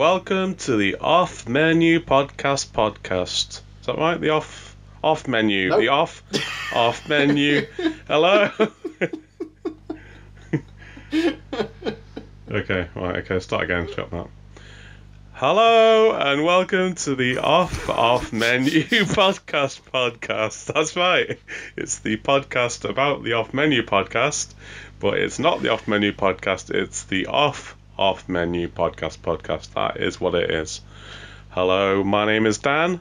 welcome to the Off Menu Podcast podcast. Is that right? The off off menu. Nope. The off off menu. Hello. okay, right, okay, start again. Stop that. Hello and welcome to the Off Off Menu Podcast podcast. That's right. It's the podcast about the Off Menu podcast, but it's not the Off Menu podcast. It's the Off Off Menu Podcast podcast. That is what it is. Hello, my name is Dan.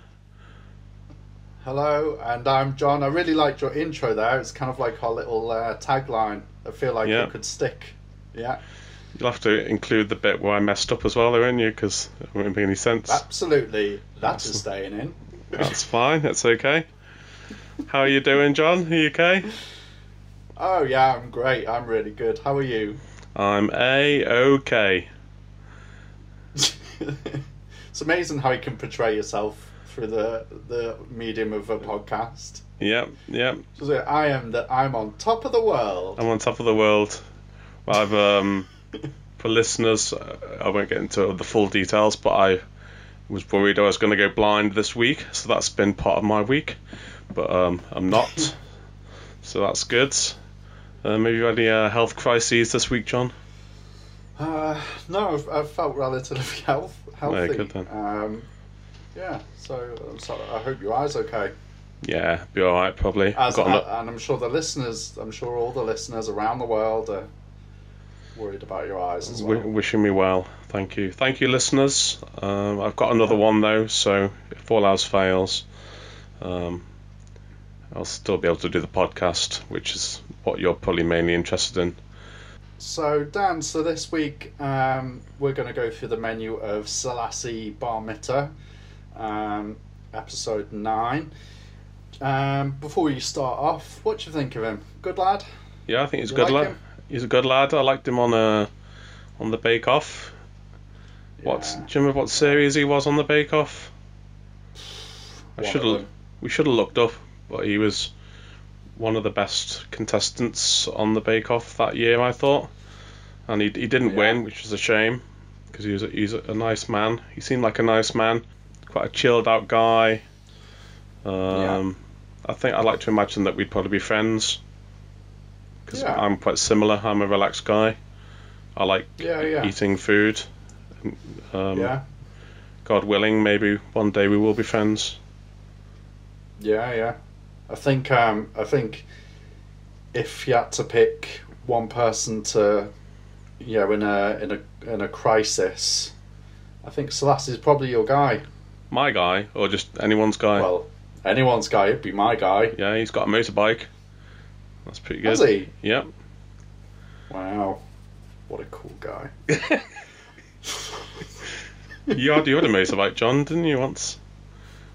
Hello, and I'm John. I really liked your intro there. It's kind of like our little uh, tagline. I feel like Yeah. it could stick. Yeah, You'll have to include the bit where I messed up as well, though, won't you? Because it wouldn't make any sense. absolutely. That is staying in. That's fine. That's okay. How are you doing, John? Are you okay? Oh yeah, I'm great. I'm really good. How are you? I'm a okay. it's amazing how you can portray yourself through the the medium of a podcast. Yep, yep. So I am that I'm on top of the world. I'm on top of the world. I've um, for listeners, uh, I won't get into the full details, but I was worried I was going to go blind this week, so that's been part of my week. But um, I'm not, so that's good. Uh, maybe you had any uh, health crises this week, John? Uh, no, I've, I've felt relatively health, healthy. good then. Um, yeah, so, I'm sorry, I hope your eyes okay. Yeah, be all right probably. As, and I'm sure the listeners, I'm sure all the listeners around the world are worried about your eyes as well. W- wishing me well. Thank you. Thank you, listeners. Um, I've got another one though, so if all else fails, um, I'll still be able to do the podcast, which is what you're probably mainly interested in. So, Dan, so this week um, we're going to go through the menu of Selasi Gbormittah, um, episode 9. Um, before we start off, what do you think of him? Good lad? Yeah, I think he's a good like lad. him? He's a good lad. I liked him on uh, on the Bake Off. What? Yeah. Do you remember what series he was on the Bake Off? I should have. We should have looked up, but he was one of the best contestants on the Bake Off that year. I thought, and he he didn't Yeah. win, which is a shame, because he was a, he's a, nice man. He seemed like a nice man, quite a chilled out guy. Um, I think I'd like to imagine that we'd probably be friends, because Yeah. I'm quite similar. I'm a relaxed guy. I like Yeah, yeah. eating food. Um, Yeah, God willing, maybe one day we will be friends. yeah, yeah. I think, um, I think if you had to pick one person to, you know, in a in a in a crisis, I think Selasi's probably your guy. My guy, or just anyone's guy. Well, anyone's guy, it'd be my guy. Yeah, he's got a motorbike. That's pretty good. Has he? Yep. Wow, what a cool guy. You had, you had a motorbike, John, didn't you, once?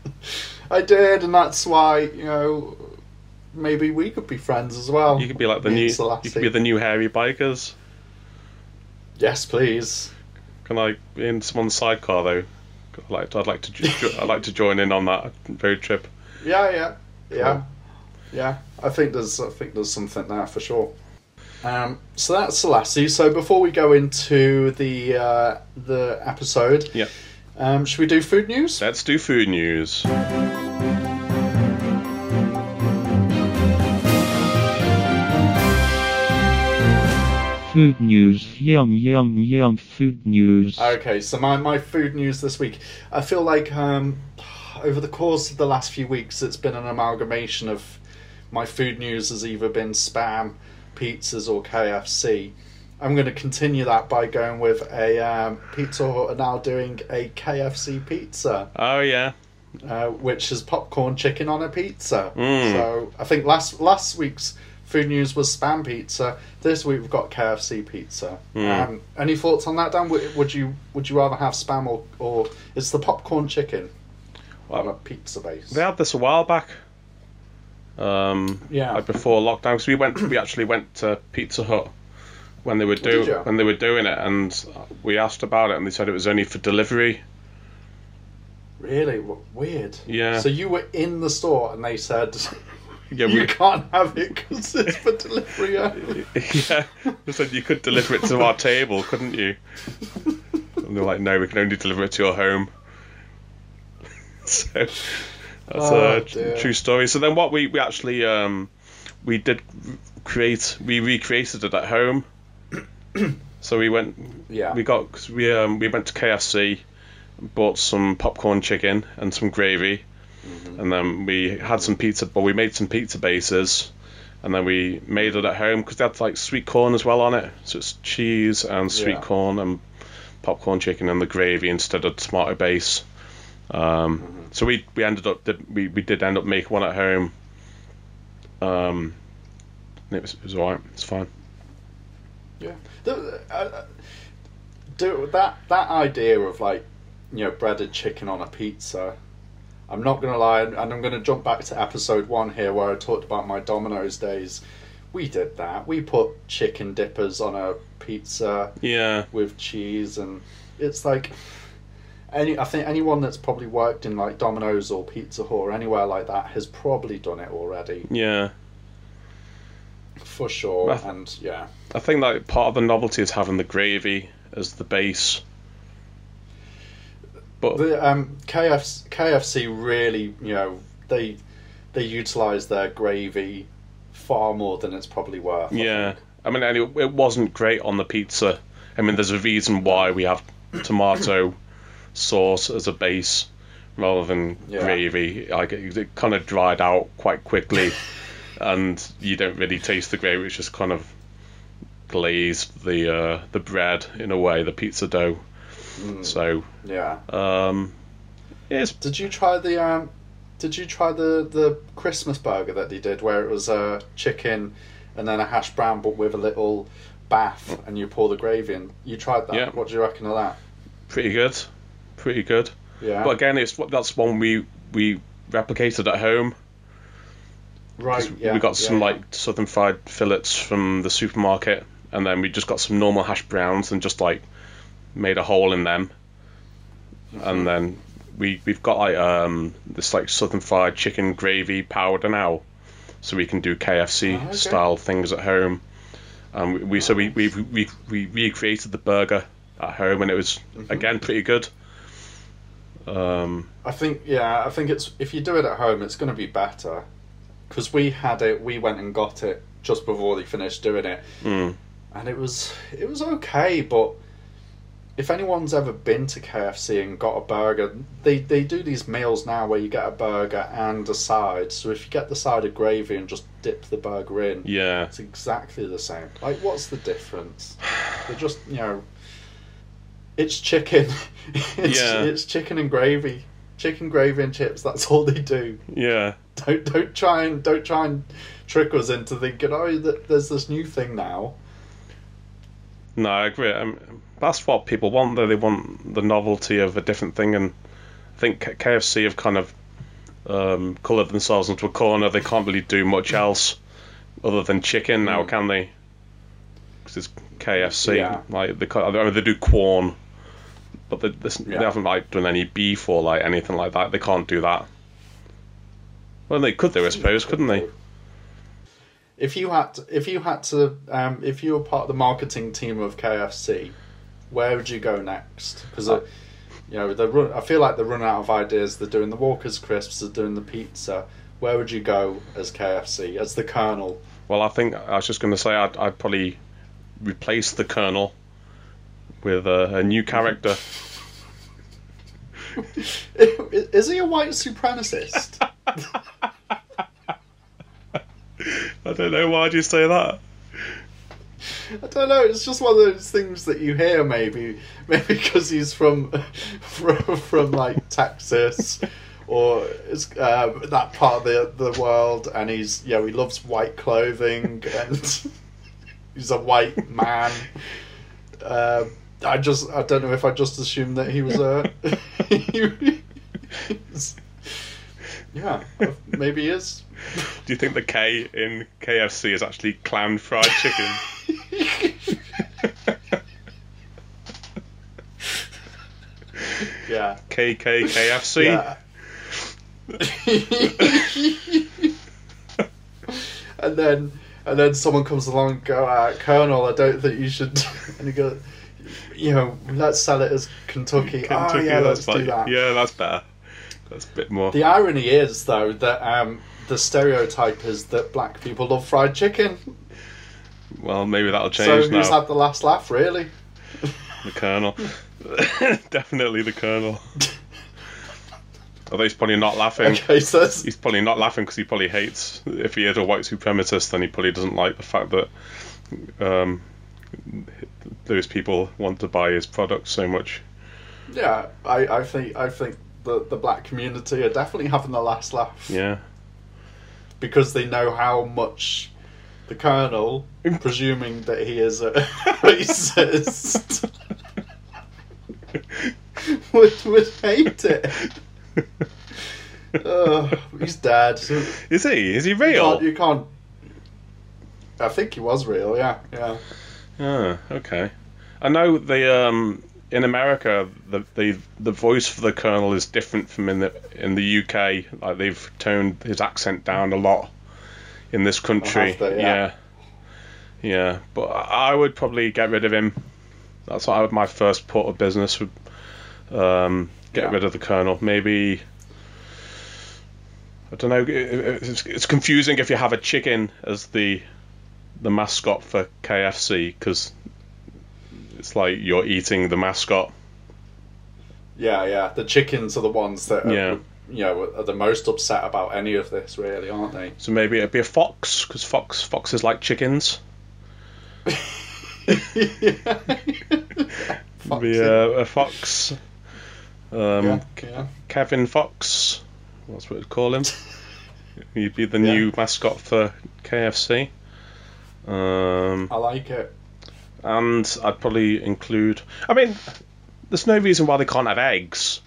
I did, and that's why you know maybe we could be friends as well. You could be like the new. You could be the new hairy bikers. Yes, please. Can I be in someone's sidecar though? I'd like to. I'd like to. jo- I'd like to join in on that road trip. Yeah, yeah, yeah, yeah. I think there's I think there's something there for sure. Um, so that's Selasi. So before we go into the uh, the episode, Yep. um, should we do food news? Let's do food news. Food news, yum yum yum food news. Okay, so my, my food news this week. I feel like um, over the course of the last few weeks, it's been an amalgamation of my food news has either been spam, pizzas, or KFC. I'm going to continue that by going with a um, Pizza Hut are now doing a KFC pizza, Oh yeah. uh, which is popcorn chicken on a pizza. Mm. So I think last last week's food news was spam pizza. This week we've got KFC pizza. Mm. Um, any thoughts on that, Dan? Would, would you would you rather have spam or or is the popcorn chicken on a pizza base? They had this a while back. Um, Yeah. like before lockdown, because we went, we actually went to Pizza Hut when they were did do when they were doing it, and we asked about it, and they said it was only for delivery. Really weird. Yeah. So you were in the store and they said Yeah, you we, can't have it because it's for delivery. only." yeah, they said you could deliver it to our table, couldn't you? And And they're like, no, we can only deliver it to your home. so that's Oh, a dear. true story. So then what we, we actually um, we did create we recreated it at home. so we went Yeah. we got 'cause we um, we went to KFC, bought some popcorn chicken and some gravy, Mm-hmm. and then we had some pizza. But we made some pizza bases, and then we made it at home because they had like sweet corn as well on it. So it's cheese and sweet Yeah. corn and popcorn chicken and the gravy instead of tomato base. Um, Mm-hmm. So we we ended up did- we we did end up making one at home. Um, it was it was alright. It's fine. Yeah. The, uh, uh, do that that idea of like, you know, breaded chicken on a pizza. I'm not gonna lie, and I'm gonna jump back to episode one here where I talked about my Domino's days. We did that. We put chicken dippers on a pizza Yeah. with cheese, and it's like. Any, I think anyone that's probably worked in like Domino's or Pizza Hut or anywhere like that has probably done it already, Yeah. for sure. Well- And yeah, I think like part of the novelty is having the gravy as the base. But The um, KFC, KFC really, you know, they they utilize their gravy far more than it's probably worth. I yeah, think. I mean, and it, it wasn't great on the pizza. I mean, there's a reason why we have tomato sauce as a base rather than Yeah. gravy. Like it, it kind of dried out quite quickly, and you don't really taste the gravy. It's just kind of glazed the uh, the bread in a way, the pizza dough. Mm, So yeah. um, yeah, it's Did you try the um? Did you try the the Christmas burger that they did, where it was a chicken and then a hash brown, but with a little bath, and you pour the gravy in? You tried that? Yeah. What do you reckon of that? pretty good, pretty good. Yeah. But again, it's that's one we we replicated at home. right. Yeah. we got some yeah. like southern fried fillets from the supermarket, and then we just got some normal hash browns and just like made a hole in them, and then we we've got like um this like southern fried chicken gravy powder now, so we can do KFC Oh, okay. style things at home. And we, we so we we we we recreated the burger at home, and it was Mm-hmm. again pretty good. Um, I think yeah, I think it's if you do it at home, it's going to be better. Because we had it, we went and got it just before they finished doing it, mm, and it was it was okay. But if anyone's ever been to KFC and got a burger, they they do these meals now where you get a burger and a side. So if you get the side of gravy and just dip the burger in, yeah, it's exactly the same. Like, what's the difference? They're just, you know, it's chicken. it's, Yeah. it's chicken and gravy, chicken gravy and chips. That's all they do. yeah. Don't don't try and don't try and trick us into thinking, oh, th- there's this new thing now. No, I agree. Um, that's what people want, though. They want the novelty of a different thing, and I think KFC have kind of um, coloured themselves into a corner. They can't really do much else other than chicken now, Mm. can they? Because it's KFC. Yeah. Like they, I mean, they do corn, but they, they, Yeah. they haven't like done any beef or like anything like that. They can't do that. Well, they could do, I suppose, couldn't they? If you had to, if you had to um, if you were part of the marketing team of KFC, where would you go next? Because Uh, you know they run. I feel like they're running out of ideas. They're doing the Walker's crisps. They're doing the pizza. Where would you go as KFC as the Colonel? Well, I think I was just going to say I'd, I'd probably replace the Colonel with a, a new character. Is he a white supremacist? I don't know why do you say that. I don't know. It's just one of those things that you hear. Maybe, maybe because he's from, from, from like Texas, or um, that part of the the world, and he's know he loves white clothing and he's a white man. Um, I just I don't know if I just assumed that he was a. yeah, maybe he is. Do you think the K in KFC is actually clan fried chicken? yeah. KKKFC? Yeah. and then and then someone comes along and go, uh, Colonel, I don't think you should. And he goes, you know, let's sell it as Kentucky. oh Kentucky, yeah, that's let's do that. Yeah, that's better. That's a bit more. The irony is, though, that um, the stereotype is that black people love fried chicken. Well, maybe that'll change. So who's now. had the last laugh, really? The Colonel. Definitely the Colonel. Although he's probably not laughing. Okay, so that's, He's probably not laughing because he probably hates. If he is a white supremacist, then he probably doesn't like the fact that um, those people want to buy his products so much. yeah, I, I think I think the the black community are definitely having the last laugh Yeah. Because they know how much the Colonel, presuming that he is a racist, would would hate it. Oh, he's dead. You Is he? Is he real? can't, you can't. I think he was real. Yeah, yeah. Ah, okay. I know the um in America the the the voice for the colonel is different from in the in the UK. Like they've toned his accent down a lot in this country. they? yeah. Yeah. yeah. But I would probably get rid of him. That's what I would, my first port of business would um get Yeah. rid of the colonel. Maybe I don't know. it- it- It's, it's confusing if you have a chicken as the the mascot for KFC because it's like you're eating the mascot. Yeah, yeah. The chickens are the ones that are, Yeah. you know, are the most upset about any of this, really, aren't they? So maybe it'd be a fox because fox foxes like chickens. Be a, a fox. Um, yeah, yeah. Kevin Fox. That's what we'd call him. He'd be the Yeah. new mascot for KFC. Um, I like it. And I'd probably include. I mean, there's no reason why they can't have eggs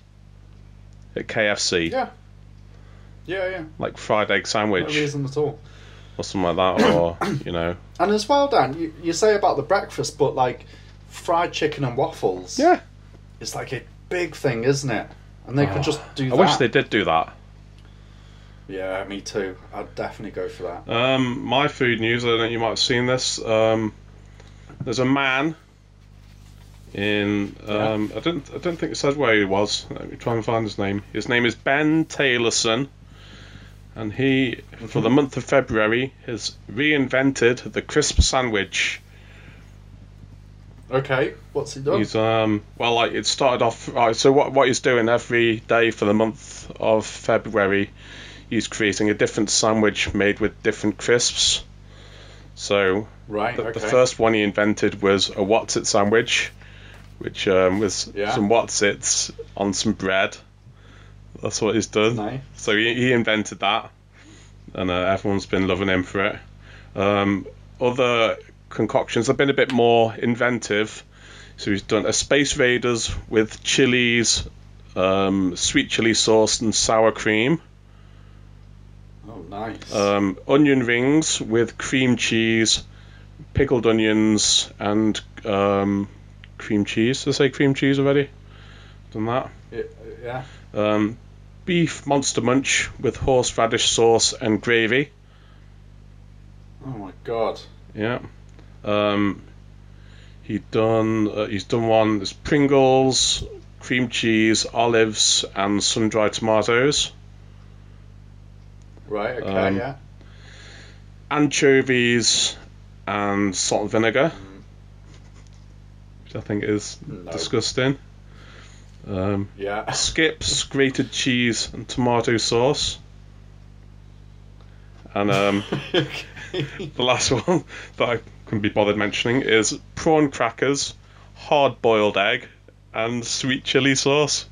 at KFC, Yeah. Yeah, yeah. like fried egg sandwich. No reason at all. or something like that, or you know, And as well, Dan, you, you say about the breakfast, but like fried chicken and waffles yeah. It's like a big thing, isn't it? And they could just do I that. wish they did do that. Yeah, me too. I'd definitely go for that. Um, my food news. I don't know. You might have seen this. Um, there's a man in. Um, I don't. I don't think it says where he was. Let me try and find his name. His name is Ben Taylorson, and he, for the month of February, has reinvented the crisp sandwich. Okay, what's he done? He's um well like it started off right. So what what he's doing every day for the month of February, he's creating a different sandwich made with different crisps. So right, the, okay. the first one he invented was a what's it sandwich, which um, was Yeah. some what's its on some bread. That's what he's done. Nice. So he, he invented that, and uh, everyone's been loving him for it. Um, other concoctions have been a bit more inventive. So he's done a Space Raiders with chilies, um, sweet chili sauce, and sour cream. Oh, nice. Um, onion rings with cream cheese, pickled onions, and um, cream cheese. Did I say cream cheese already? Done that. Yeah. Um, beef monster munch with horseradish sauce and gravy. Oh my god. Yeah. Um, he done. Uh, he's done one. There's Pringles, cream cheese, olives, and sun-dried tomatoes. Right. Okay. Um, yeah. Anchovies and salt and vinegar, which I think is No. disgusting. Um, Yeah. skips, grated cheese, and tomato sauce. And um, the last one that I couldn't be bothered mentioning is prawn crackers, hard boiled egg, and sweet chili sauce.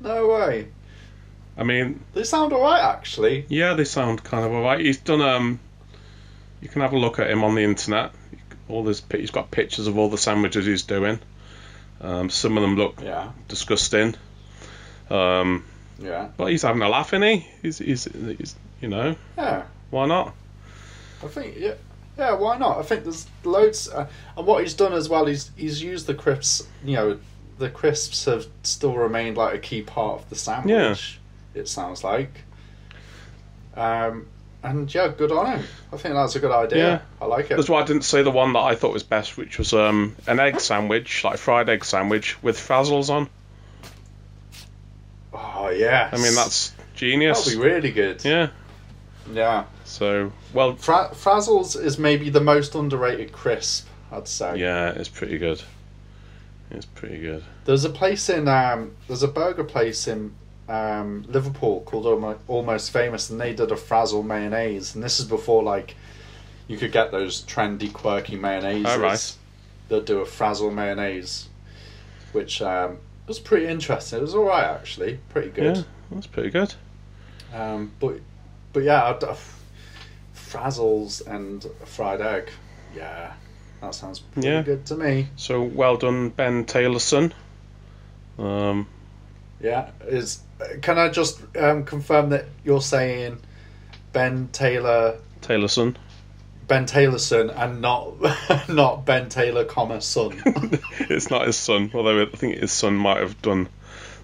no way. I mean, They sound alright, actually. yeah, they sound kind of alright. He's done um, you can have a look at him on the internet. All his he's got pictures of all the sandwiches he's doing. Um, some of them look Yeah. disgusting. Um, Yeah. but he's having a laugh, isn't he? He's, he's, he's you know, Yeah. why not? I think yeah, yeah. Why not? I think there's loads, uh, and what he's done as well, he's he's used the crisps. You know, the crisps have still remained like a key part of the sandwich. Yeah. It sounds like. Um, and yeah, good on him. I think that's a good idea. Yeah. I like it. That's why I didn't say the one that I thought was best, which was um, an egg sandwich, like fried egg sandwich with frazzles on. Oh yeah. I mean, that's genius. that'll be really good. Yeah. Yeah. So, well, Fra- Frazzles is maybe the most underrated crisp, I'd say. yeah, it's pretty good. It's pretty good. There's a place in um, there's a burger place in um, Liverpool called Almost Famous, and they did a Frazzle mayonnaise, and this is before like you could get those trendy, quirky mayonnaises. Oh, right. They'll do a Frazzle mayonnaise, which um, was pretty interesting. It was all right actually, pretty good. Yeah, that's pretty good. Um, but but yeah, I'd, uh, Frazzles and a fried egg. Yeah, that sounds pretty Yeah. good to me. So, well done, Ben Taylorson. Um, Yeah, is can I just um, confirm that you're saying Ben Taylor, Taylorson. Ben Taylorson, and not not Ben Taylor, comma son? it's not his son, although I think his son might have done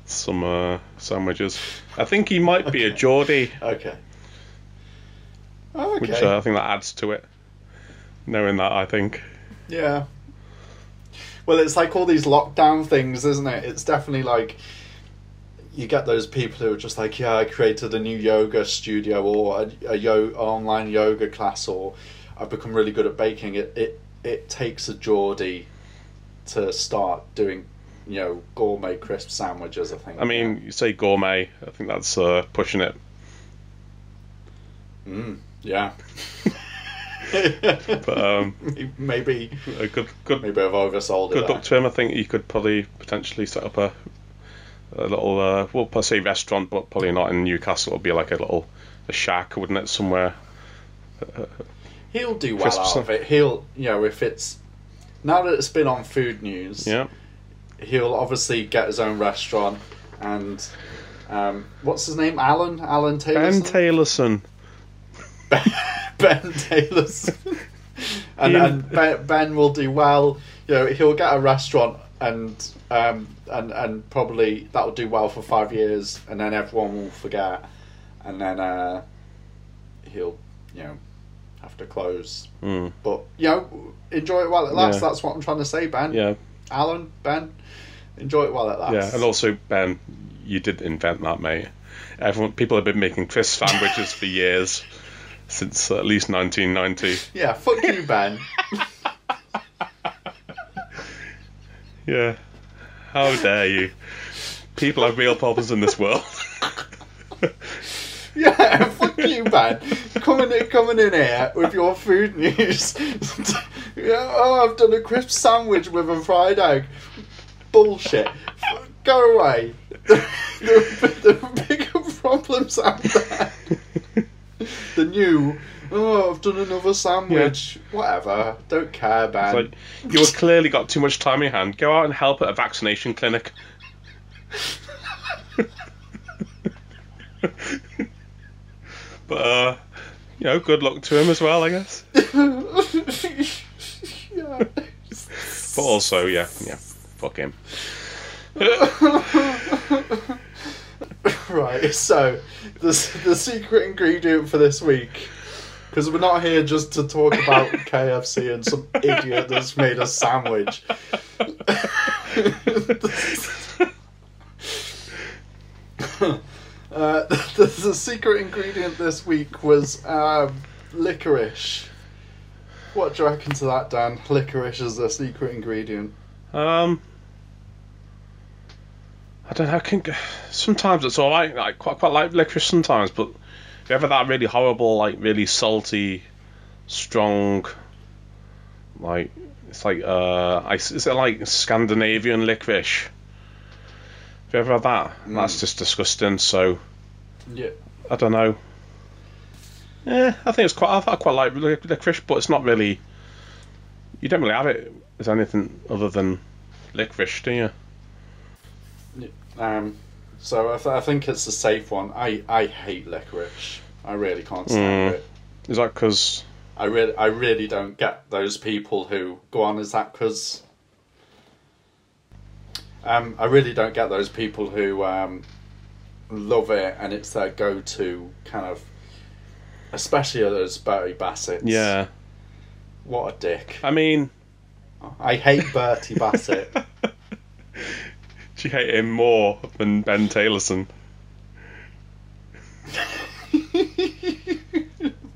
some uh, sandwiches. I think he might be a Okay. Geordie, okay. Oh, okay. which uh, I think that adds to it. Knowing that, I think. Yeah. Well, it's like all these lockdown things, isn't it? It's definitely like you get those people who are just like, yeah, I created a new yoga studio or a, a yo- online yoga class, or I've become really good at baking. It it it takes a Geordie to start doing, you know, gourmet crisp sandwiches. I think. I mean, you say gourmet, I think that's uh, pushing it. Mm, yeah. But um, maybe a good, good, maybe I've oversold it. good luck to him. I think he could probably potentially set up a, a little, uh, well, per se restaurant, but probably not in Newcastle. It'll be like a little, a shack, wouldn't it, somewhere? He'll do well out of it. He'll, you know, if it's now that it's been on food news, Yeah. he'll obviously get his own restaurant. And um, what's his name? Alan. Alan Taylor. Ben Taylorson. ben Taylorson. and and ben, ben will do well. You know, he'll get a restaurant and um and and probably that'll do well for five years, and then everyone will forget, and then uh, he'll you know have to close. Mm, But you know, enjoy it while it lasts. Yeah. That's what I'm trying to say, Ben. yeah, Alan, Ben, enjoy it while it lasts. yeah. And also, Ben, you did invent that, mate. Everyone, people have been making crisp sandwiches for years, since at least 1990. yeah, fuck you, Ben. Yeah. How dare you? People have real problems in this world. Yeah, fuck you, man. Coming in, coming in here with your food news. yeah, oh, I've done a crisp sandwich with a fried egg. Bullshit. Go away. The, the, the bigger problems out there. The new. Oh, I've done another sandwich. Whatever. Don't care, man. like, you have clearly got too much time in your hand. Go out and help at a vaccination clinic. but, uh, you know, good luck to him as well, I guess. yeah. But also, yeah, yeah, fuck him. Right, so the the secret ingredient for this week, because we're not here just to talk about KFC and some idiot that's made a sandwich. uh, the, the secret ingredient this week was um, licorice. What do you reckon to that, Dan? Licorice is the secret ingredient. Um, I don't know. I can, sometimes it's alright. I quite quite like licorice sometimes, but if you ever that really horrible, like really salty, strong, like it's like uh, I, is it like Scandinavian licorice? If you ever had that, that's just disgusting. So Yeah. I don't know. Yeah, I think it's quite. I, I quite like licorice, but it's not really. You don't really have it as anything other than licorice, do you? Um, so I, th- I think it's a safe one. I, I hate licorice. I really can't stand Mm. it. Is that because? I really I really don't get those people who go on. Is that because? Um, I really don't get those people who um, love it and it's their go-to kind of Especially those Bertie Bassett. Yeah. What a dick. I mean, I hate Bertie Bassett. do you hate him more than Ben Taylorson?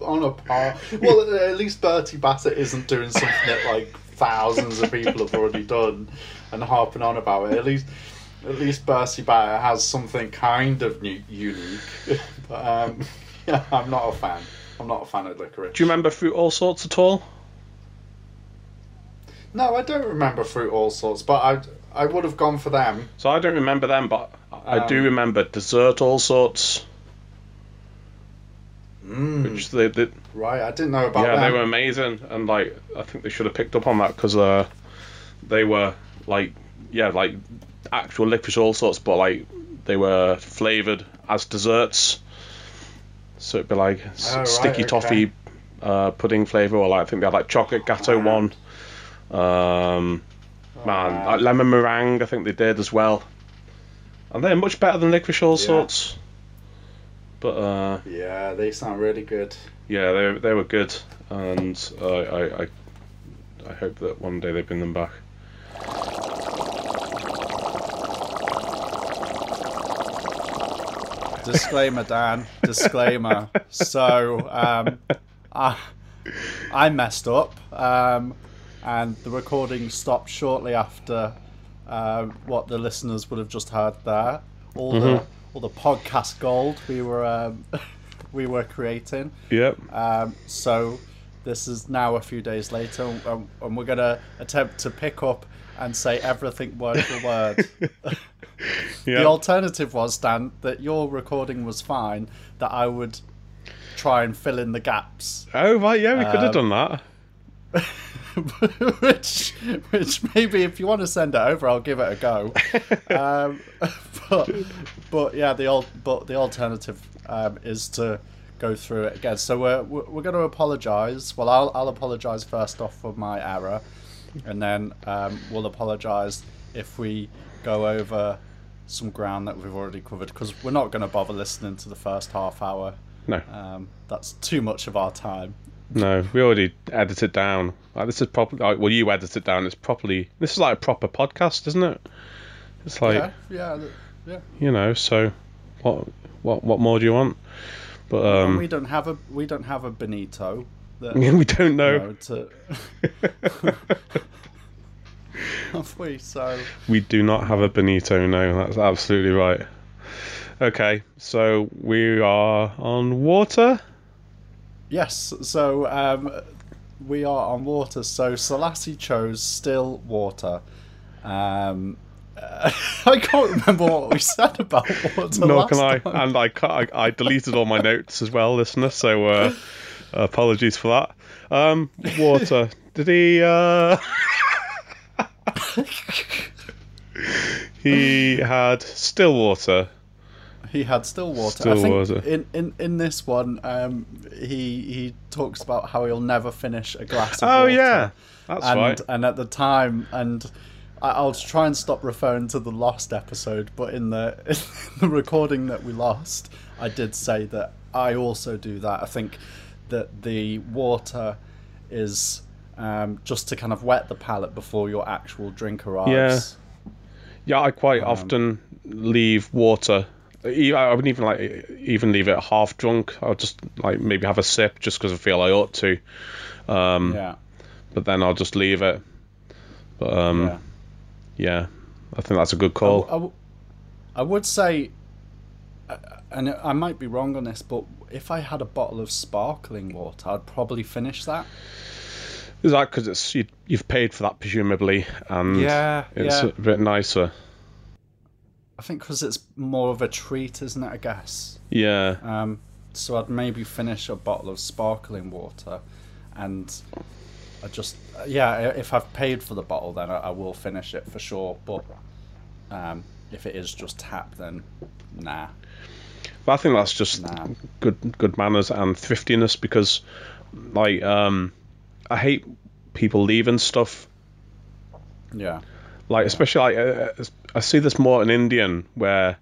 On a par. Well, at least Bertie Bassett isn't doing something that like thousands of people have already done and harping on about it. At least, at least Bertie Bassett has something kind of new, unique. but um, yeah, I'm not a fan. I'm not a fan of licorice. Do you remember Fruit Allsorts at all? No, I don't remember fruit all sorts, but I I would have gone for them. So I don't remember them, but I do Um, remember Dessert Allsorts, Mm, which they, they right, I didn't know about yeah, them. they were amazing, and like I think they should have picked up on that because uh, they were like yeah, like actual licorice all sorts, but like they were flavored as desserts. So it'd be like Oh, right, sticky okay. toffee uh, pudding flavor, or like I think they had like chocolate gateau Wow. one. Um, man, like lemon meringue, I think they did as well. And they're much better than licorice all Yeah. sorts. But uh, Yeah, they sound really good. yeah, they they were good, and uh, I I I hope that one day they bring them back. Disclaimer, Dan. Disclaimer. so, um, I, I messed up, um, and the recording stopped shortly after um, what the listeners would have just heard there. All the all the podcast gold we were um, we were creating. Yep. Um, so this is now a few days later, and, and we're gonna attempt to pick up and say everything word for word. Yeah. The alternative was, Dan, that your recording was fine, that I would try and fill in the gaps. oh right, yeah, we could have Um, done that. which, which maybe if you want to send it over, I'll give it a go. um, but, but yeah, the old, but the alternative um, is to go through it again. So we're we're, going to apologise. Well, I'll I'll apologise first off for my error, and then um, we'll apologise if we go over some ground that we've already covered because we're not going to bother listening to the first half hour. No, Um, that's too much of our time. No, we already edited down. Like this is proper. Like, well, you edit it down. It's properly. This is like a proper podcast, isn't it? It's like yeah, yeah, yeah. you know. So, what what what more do you want? But And um, we don't have a we don't have a Benito. That, we don't you know. know, to have we? So We do not have a Benito, no, that's absolutely right. Okay, so we are on water. Yes, so um, we are on water. So Selassie chose still water. Um, I can't remember what we said about water. Nor can I, time. and I, I I deleted all my notes as well, listener. So uh, apologies for that. Um, water. Did he? Uh... he had still water. He had still water. I think. In, in in this one, um, he he talks about how he'll never finish a glass of Oh water. yeah, that's and right. and at the time and I'll try and stop referring to the lost episode, but in the in the recording that we lost, I did say that I also do that. I think that the water is um, just to kind of wet the palate before your actual drink arrives. Yeah, I quite Um, often leave water. I wouldn't even like even leave it half drunk. I'll just like maybe have a sip just because I feel I ought to. Um, Yeah. But then I'll just leave it. But um, yeah. yeah. I think that's a good call. w- I w- I would say, uh, and I might be wrong on this, but if I had a bottle of sparkling water, I'd probably finish that. Is that because it's you, you've paid for that presumably, and Yeah, it's yeah. a bit nicer. I think because it's more of a treat, isn't it? I guess. Yeah, Um, so I'd maybe finish a bottle of sparkling water, and I just yeah, if I've paid for the bottle, then I, I will finish it for sure. But um, if it is just tap, then nah. but I think that's just Nah. good good manners and thriftiness because, like, um, I hate people leaving stuff Yeah, like especially like uh, uh, I see this more in Indian where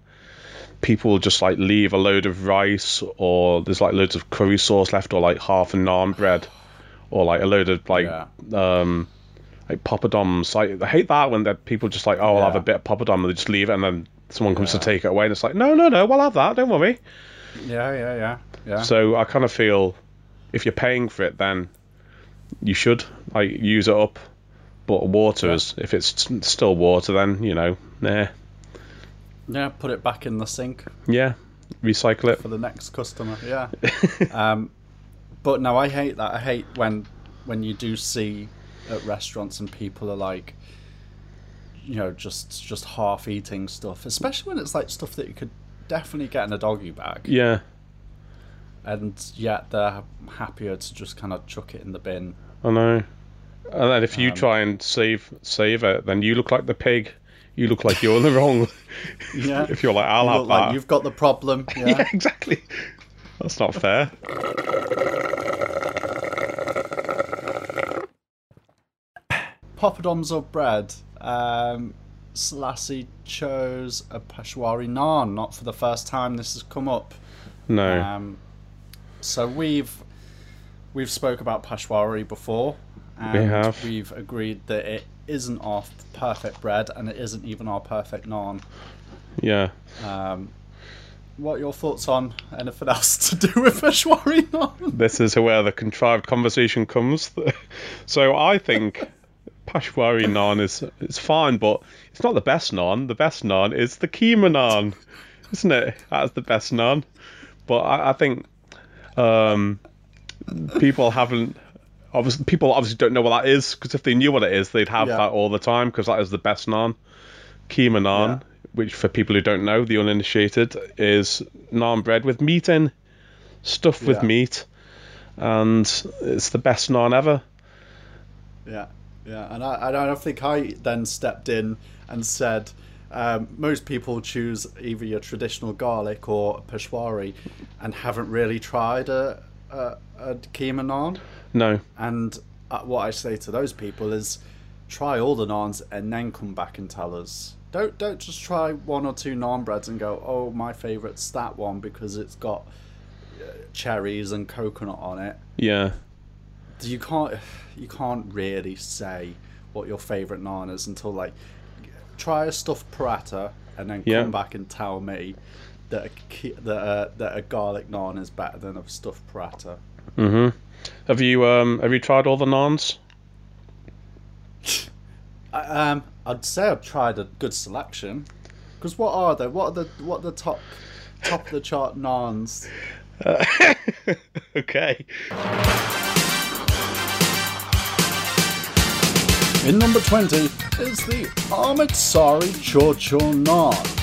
people just like leave a load of rice or there's like loads of curry sauce left or like half a naan bread or like a load of like Yeah. um like poppadoms. Like I hate that when that people just like oh I'll have a bit of poppadom and they just leave it and then someone comes Yeah. to take it away and it's like no no no we'll have that don't worry. Yeah, yeah, yeah, yeah. So I kind of feel if you're paying for it then you should like use it up. But water is if it's still water then you know nah yeah, put it back in the sink yeah recycle it. for the next customer. Yeah. um, but no, I hate that. I hate when when you do see at restaurants and people are like, you know, just just half eating stuff, especially when it's like stuff that you could definitely get in a doggy bag, Yeah. and yet they're happier to just kind of chuck it in the bin. I know. And then if you Um, try and save save it, then you look like the pig. You look like you're in the wrong. Yeah. if you're like, I'll You have look like that. you've got the problem. yeah. Yeah. exactly. That's not fair. poppadoms or bread. Um, Selasi chose a Peshwari naan. Not for the first time this has come up. No. Um, so we've we've spoke about Peshwari before, and We have. we've agreed that it isn't our perfect bread, and it isn't even our perfect naan. yeah. Um, what are your thoughts on anything else to do with Peshwari naan? This is where the contrived conversation comes. so I think Pashwari naan is it's fine, but it's not the best naan. The best naan is the keema naan, isn't it? That's the best naan. But I, I think um, people haven't. Obviously, people obviously don't know what that is because if they knew what it is, they'd have Yeah. that all the time because that is the best naan. Keema naan, Yeah. which for people who don't know, the uninitiated, is naan bread with meat in, stuffed with meat, and it's the best naan ever. Yeah, yeah, and I, I don't think I then stepped in and said um, most people choose either your traditional garlic or Peshwari, and haven't really tried a a, a keema naan. No, And uh, what I say to those people is, try all the naans and then come back and tell us. Don't don't just try one or two naan breads and go, oh, my favourite's that one because it's got uh, cherries and coconut on it yeah, you can't you can't really say what your favorite naan is until like try a stuffed paratha and then Yeah. come back and tell me that a, that a, that a garlic naan is better than a stuffed paratha. hmm Have you um have you tried all the naans? I, um, I'd say I've tried a good selection. Because what are they? What are the what are the top top of the chart naans? okay. In number 20 is the Amritsari Churchur Naan.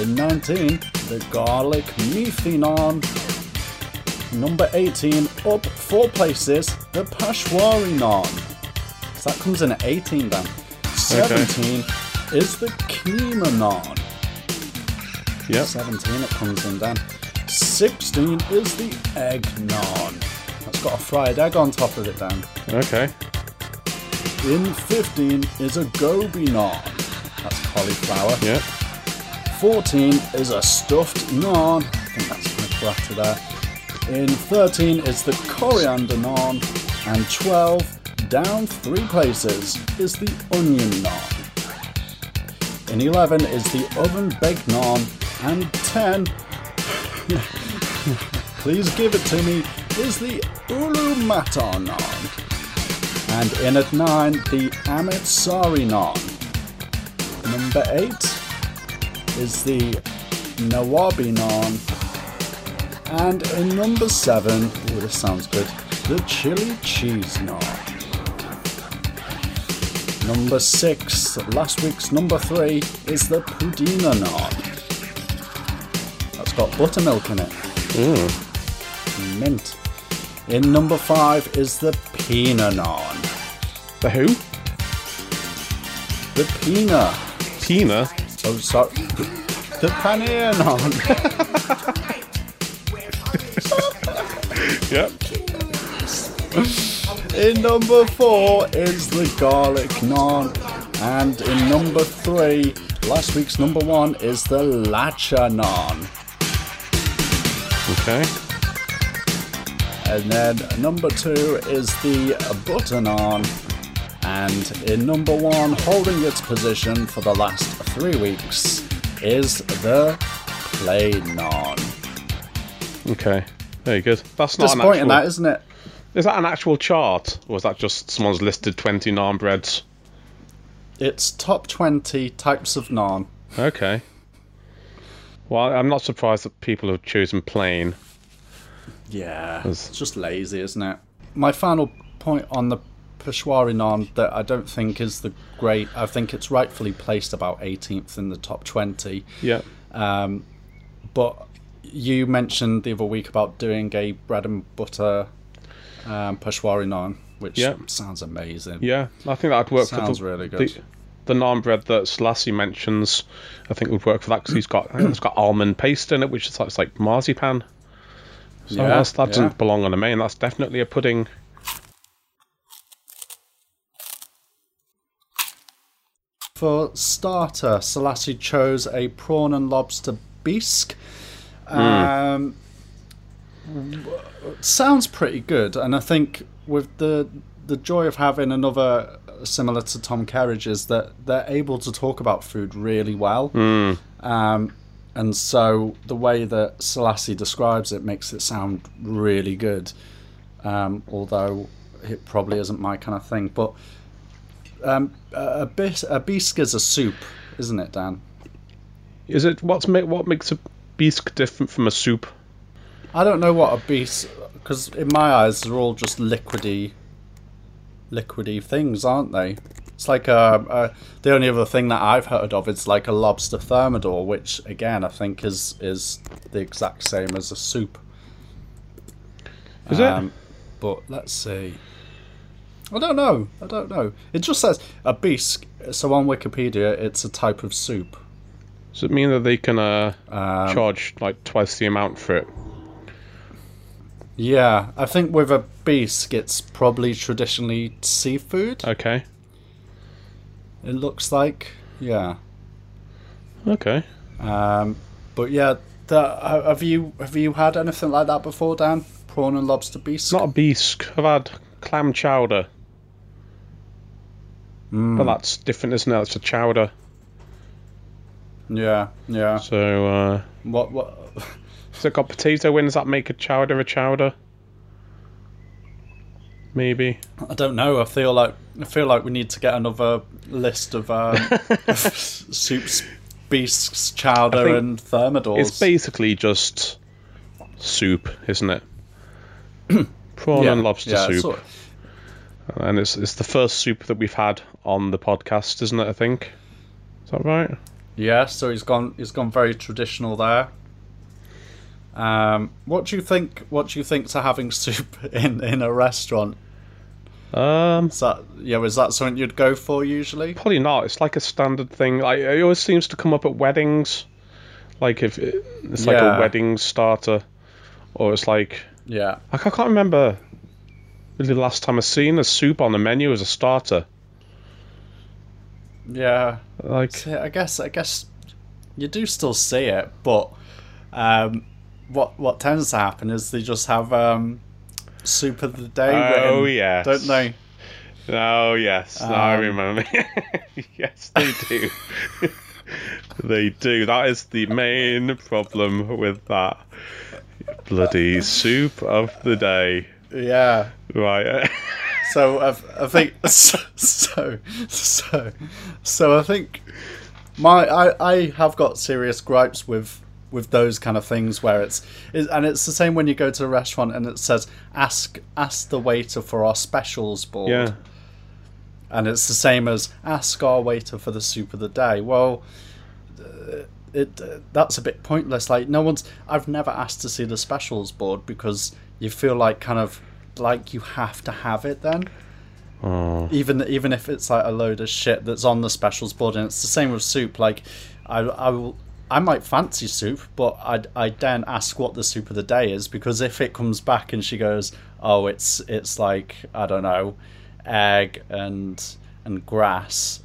In 19, the Garlic Methi Naan. Number 18, up four places, the Pashwari Naan. So that comes in at 18 then. 17 is the Keema Naan. Yep. 17 it comes in then. 16 is the Egg Naan. That's got a fried egg on top of it then. Okay. In 15 is a gobi naan. That's cauliflower. Yep. 14 is a stuffed naan. I think that's my butter there. In 13 is the coriander naan. And 12, down three places, is the onion naan. In 11 is the oven baked naan. And 10, please give it to me, is the ulu matar naan. And in at 9, the Amritsari naan. Number 8 is the Nawabi naan. And in number 7, oh this sounds good, the chili cheese naan. Number 6, last week's number 3, is the Pudina naan. That's got buttermilk in it. Mm. Mint. In number 5 is the Pina naan. The who? The Pina. Tina. Oh, sorry. The paneer naan. Yep. In number four is the garlic naan. And in number three, last week's number one is the lacha naan. Okay. And then number two is the butter naan. And in number one, holding its position for the last three weeks, is the plain naan. Okay. Very good. That's not Disappointing, actual. that isn't it? Is that an actual chart, or is that just someone's listed twenty naan breads? It's top 20 types of naan. Okay. Well, I'm not surprised that people have chosen plain. Yeah, it's just lazy, isn't it? My final point on the Peshwari naan that I don't think is the great. I think it's rightfully placed about 18th in the top 20. Yeah. Um, but you mentioned the other week about doing a bread and butter um, Peshwari naan, which Yeah. sounds amazing. Yeah, I think that'd work Sounds for the, really good. the the naan bread that Selasi mentions. I think would work for that because he's got it's got almond paste in it, which is like, it's like marzipan. So Yeah, that's, that yeah. doesn't belong on a main. That's definitely a pudding. For starter, Selasi chose a prawn and lobster bisque. Hmm. Um, sounds pretty good, and I think with the the joy of having another similar to Tom Kerridge is that they're able to talk about food really well. Hmm. Um, and so the way that Selasi describes it makes it sound really good. Um, although it probably isn't my kind of thing, but um, a bis- a bisque is a soup, isn't it, Dan? Is it what's ma- what makes a bisque different from a soup? I don't know what a bisque, because in my eyes they're all just liquidy, liquidy things, aren't they? It's like a, a, the only other thing that I've heard of is like a lobster thermidor, which again I think is is the exact same as a soup. Is Um, But let's see. I don't know. I don't know. It just says a bisque. So on Wikipedia, it's a type of soup. Does it mean that they can uh, Um, charge like twice the amount for it? Yeah, I think with a bisque, it's probably traditionally seafood. Okay. It looks like, yeah. Okay. Um, but yeah, that, have you have you had anything like that before, Dan? Prawn and lobster bisque. Not a bisque. I've had clam chowder, Mm, but that's different, isn't it? It's a chowder. yeah, yeah. So, uh, What what? has it got potato in? Does that make a chowder a chowder? Maybe. I don't know. I feel like I feel like we need to get another list of um, soups, bisques, chowder, and thermidors. It's basically just soup, isn't it? Prawn Yeah, and lobster yeah, soup. sort- And it's it's the first soup that we've had on the podcast, isn't it? I think. Is that right? Yeah, so he's gone. He's gone very traditional there. Um, what do you think? What do you think to having soup in in a restaurant? Um, Is that yeah? Is that something you'd go for usually? probably not. It's like a standard thing. Like it always seems to come up at weddings. Like if it, it's like Yeah. a wedding starter, or it's like Yeah, ca- I can't remember really the last time I seen a soup on the menu as a starter. yeah. Like I guess I guess you do still see it, but um, what what tends to happen is they just have um, soup of the day. Oh, yeah, don't they? Oh yes, now I Um, remember. yes, they do. they do. That is the main problem with that bloody soup of the day. Yeah. Right. So I, I think so, so so so I think my I, I have got serious gripes with with those kind of things where it's it, and it's the same when you go to a restaurant and it says ask ask the waiter for our specials board yeah. and it's the same as ask our waiter for the soup of the day well uh, it uh, that's a bit pointless like no one's I've never asked to see the specials board because you feel like kind of like you have to have it then Oh. even even if it's like a load of shit that's on the specials board and it's the same with soup like i i will I might fancy soup, but I I then ask what the soup of the day is because if it comes back and she goes, oh, it's it's like I don't know, egg and and grass,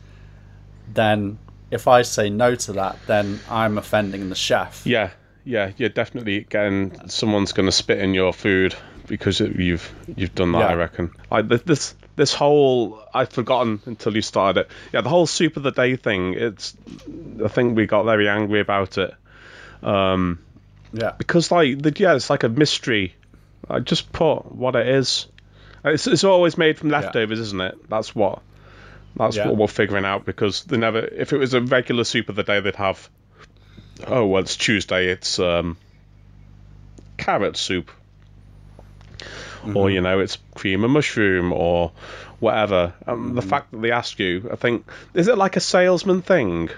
then if I say no to that, then I'm offending the chef. Yeah. Yeah, you're definitely getting someone's going to spit in your food because you've you've done that. Yeah. I reckon. Th- this this whole I'd forgotten until you started it. Yeah, the whole soup of the day thing. It's I think we got very angry about it. Um, Yeah. because like the, yeah, it's like a mystery. I just put what it is. It's, it's always made from leftovers, isn't it? That's what that's Yeah. what we're figuring out because they never. If it was a regular soup of the day, they'd have. Oh well, it's Tuesday. It's um, carrot soup, or you know, it's cream and mushroom or whatever. Um, The fact that they ask you, I think, is it like a salesman thing,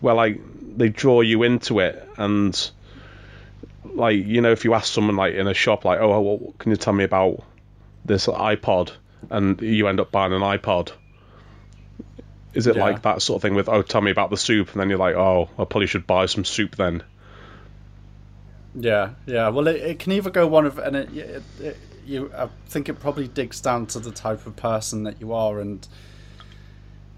where like they draw you into it and like you know if you ask someone like in a shop like oh well, can you tell me about this iPod? And you end up buying an iPod is it Yeah. like that sort of thing with oh tell me about the soup and then you're like oh I probably should buy some soup then Yeah, yeah. Well, it, it can either go one of, and it, it, it, you. I think it probably digs down to the type of person that you are and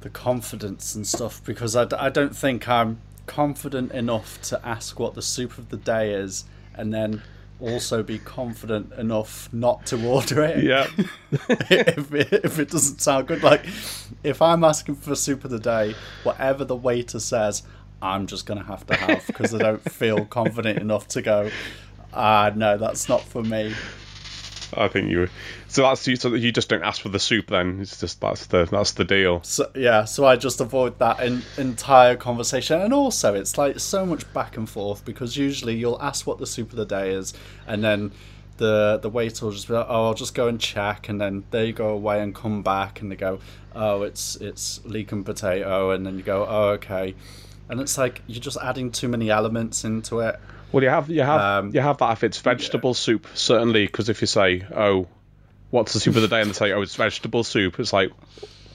the confidence and stuff. Because I, I don't think I'm confident enough to ask what the soup of the day is, and then also be confident enough not to order it. yeah if it, if it doesn't sound good, like if I'm asking for soup of the day, whatever the waiter says, I'm just gonna have to have because I don't feel confident enough to go. Ah, no, that's not for me. I think you so that's you so you just don't ask for the soup then? It's just that's the that's the deal. So yeah, so I just avoid that in, entire conversation, and also it's like so much back and forth because usually you'll ask what the soup of the day is, and then the the waiter will just be like, "Oh, I'll just go and check," and then they go away and come back, and they go, "Oh, it's it's leek and potato," and then you go, "Oh, okay," and it's like you're just adding too many elements into it. Well, you have you have Um, you have that if it's vegetable soup certainly because if you say oh, what's the soup of the day? and they say oh it's vegetable soup it's like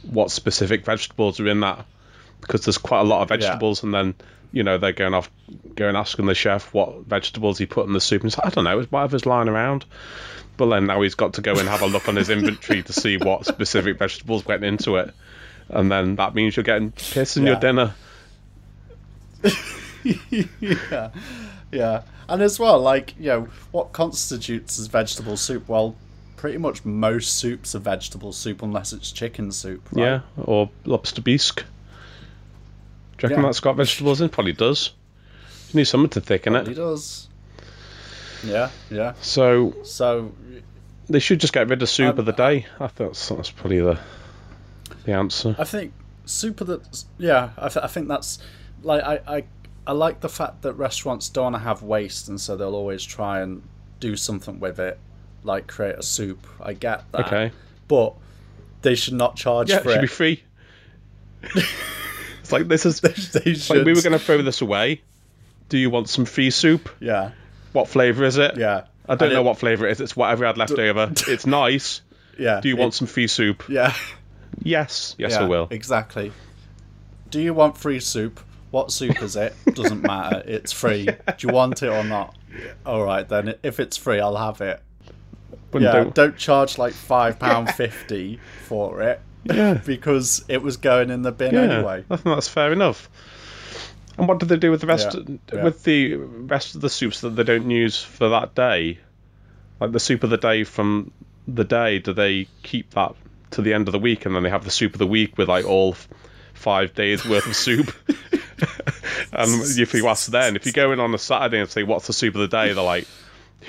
what specific vegetables are in that? Because there's quite a lot of vegetables and then you know they're going off going asking the chef what vegetables he put in the soup and like, I don't know it's whatever's lying around. But then now he's got to go and have a look on his inventory to see what specific vegetables went into it, and then that means you're getting piss in your dinner. yeah, yeah, and as well, like you know, what constitutes as vegetable soup? Well, pretty much most soups are vegetable soup unless it's chicken soup. Right? Yeah, or lobster bisque. Do you reckon Yeah. that's got vegetables in? Probably does. You need something to thicken He it. He does. Yeah, yeah. So So they should just get rid of soup Um, of the day. I thought that's, that's probably the the answer. I think soup of the yeah. I, th- I think that's like I, I I like the fact that restaurants don't want to have waste, and so they'll always try and do something with it, like create a soup. I get that. Okay. but they should not charge Yeah, it for should it. be free. it's like this is. should. like we were going to throw this away. Do you want some free soup? Yeah, What flavour is it? yeah. I don't And know it- what flavour it is. It's whatever I had left over. It's nice. Yeah. Do you want it- some free soup? Yeah. Yes. Yes, yeah, I will. Exactly. Do you want free soup? What soup is it? Doesn't matter. It's free. Do you want it or not? All right then. If it's free, I'll have it. But Yeah. don't- Don't, charge like five pound fifty for it. Yeah. because it was going in the bin Yeah, anyway. I think that's fair enough. And what do they do with the rest Yeah, yeah. with the rest of the soups that they don't use for that day? Like the soup of the day from the day, do they keep that to the end of the week and then they have the soup of the week with like all five days worth of soup? and if you ask then, if you go in on a Saturday and say what's the soup of the day, they're like,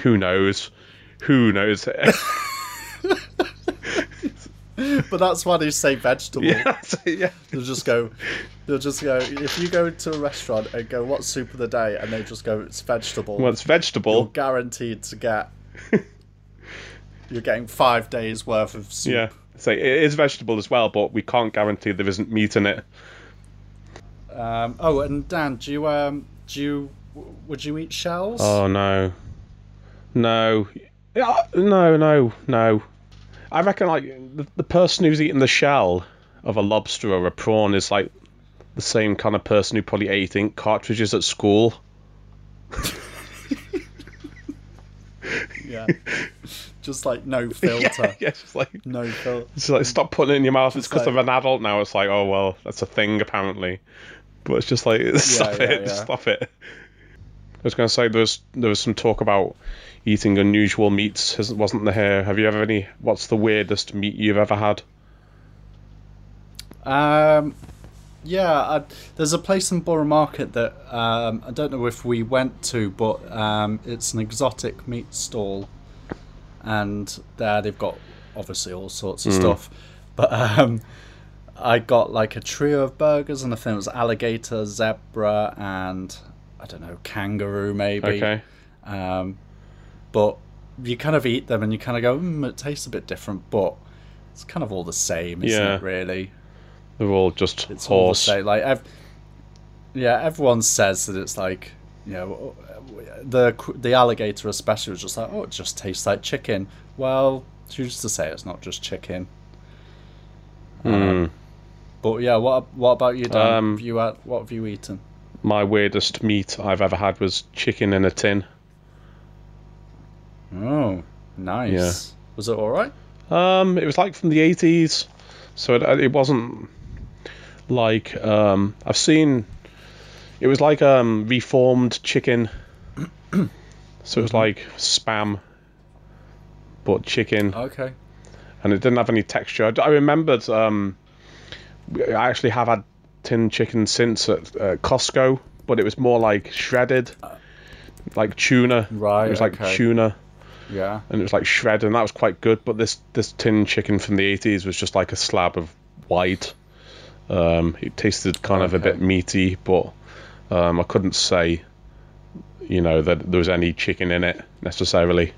who knows? Who knows? But that's why they say vegetable. yeah, yeah. They'll just go. They'll just go. If you go to a restaurant and go, "What's soup of the day?" and they just go, "It's vegetable." Well, it's you're vegetable. guaranteed to get. you're getting five days worth of soup. Yeah. So it is vegetable as well, but we can't guarantee there isn't meat in it. Um, oh, and Dan, do you um, do you would you eat shells? Oh no, no, Yeah, no, no, no. I reckon like the, the person who's eating the shell of a lobster or a prawn is like the same kind of person who probably ate ink cartridges at school. yeah. Just like no filter. yeah, it's just like No filter. it's like stop putting it in your mouth. It's because like- of an adult now. It's like oh well, that's a thing apparently. But it's just like stop yeah, it, yeah. stop it. I was going to say there was there was some talk about eating unusual meats, wasn't there? Here, have you ever any? What's the weirdest meat you've ever had? Um, yeah, I, there's a place in Borough Market that um, I don't know if we went to, but um, it's an exotic meat stall, and there they've got obviously all sorts of stuff. But um, I got like a trio of burgers, and I think it was alligator, zebra, and I don't know kangaroo maybe. Okay. Um, but you kind of eat them, and you kind of go, mm, it tastes a bit different, but it's kind of all the same, isn't Yeah. it? Really. They're all just It's all the horse. same. Like, ev- yeah, everyone says that it's like, you know, the the alligator especially was just like, oh, it just tastes like chicken. Well, who's to say it's not just chicken? Hmm. But yeah, what what about you, Dan? Um, have you had, what have you eaten? My weirdest meat I've ever had was chicken in a tin. Oh, nice. Was it all right? Um, it was like from the eighties, so it, it wasn't like um. I've seen. It was like um reformed chicken. so it was like spam, but chicken, Okay. and it didn't have any texture. I, I remembered. Um, I actually have had tin chicken since at uh, Costco, but it was more like shredded, like tuna. Right, It was like okay. tuna Yeah. and it was like shredded, and that was quite good. But this this tin chicken from the eighties was just like a slab of white. Um, it tasted kind of a bit meaty, but um, I couldn't say, you know, that there was any chicken in it necessarily.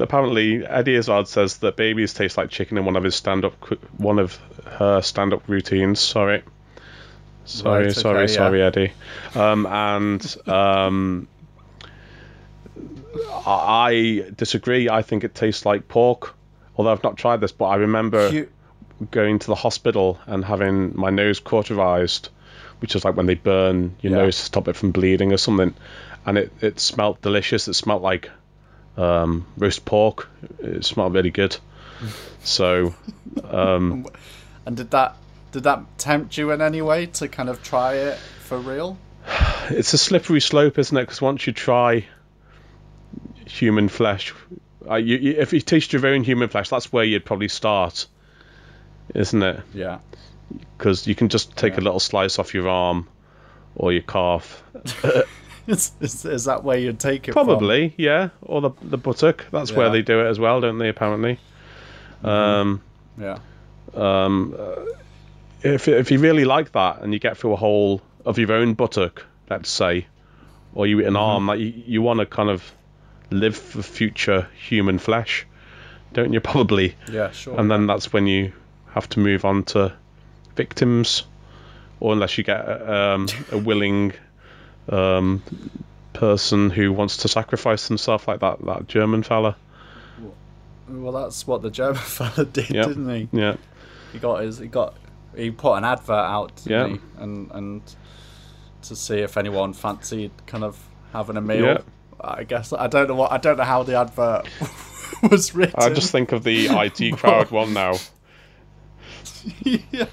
Apparently, Eddie Izzard says that babies taste like chicken in one of his stand-up, one of her stand-up routines. Sorry, sorry, Right, sorry, okay, yeah. sorry, Eddie. Um, and um, I I disagree. I think it tastes like pork. Although I've not tried this, but I remember You, going to the hospital and having my nose cauterized, which is like when they burn your Yeah. nose to stop it from bleeding or something. And it, it smelt delicious. It smelt like um, roast pork. It smelled really good. So, um, and did that did that tempt you in any way to kind of try it for real? it's a slippery slope, isn't it? Because once you try human flesh, uh, you, you, if you taste your own human flesh, that's where you'd probably start, isn't it? Yeah. Because you can just take a little slice off your arm or your calf. is, is, is that where you'd take it from? Probably, yeah. Or the the buttock. That's where they do it as well, don't they? Apparently. Um, Yeah. um, uh, if if you really like that and you get through a hole of your own buttock, let's say, or you eat an arm, like you, you want to kind of live for future human flesh, don't you? Probably, Yeah, sure. and then that's when you have to move on to victims, or unless you get um, a willing um, person who wants to sacrifice themselves, like that that German fella. well, that's what the German fella did, Yep. didn't he? Yeah, He got his. He got. He put an advert out, Yeah. he? And and to see if anyone fancied kind of having a meal. Yeah. I guess I don't know what I don't know how the advert was written. I just think of the IT crowd one now. yeah,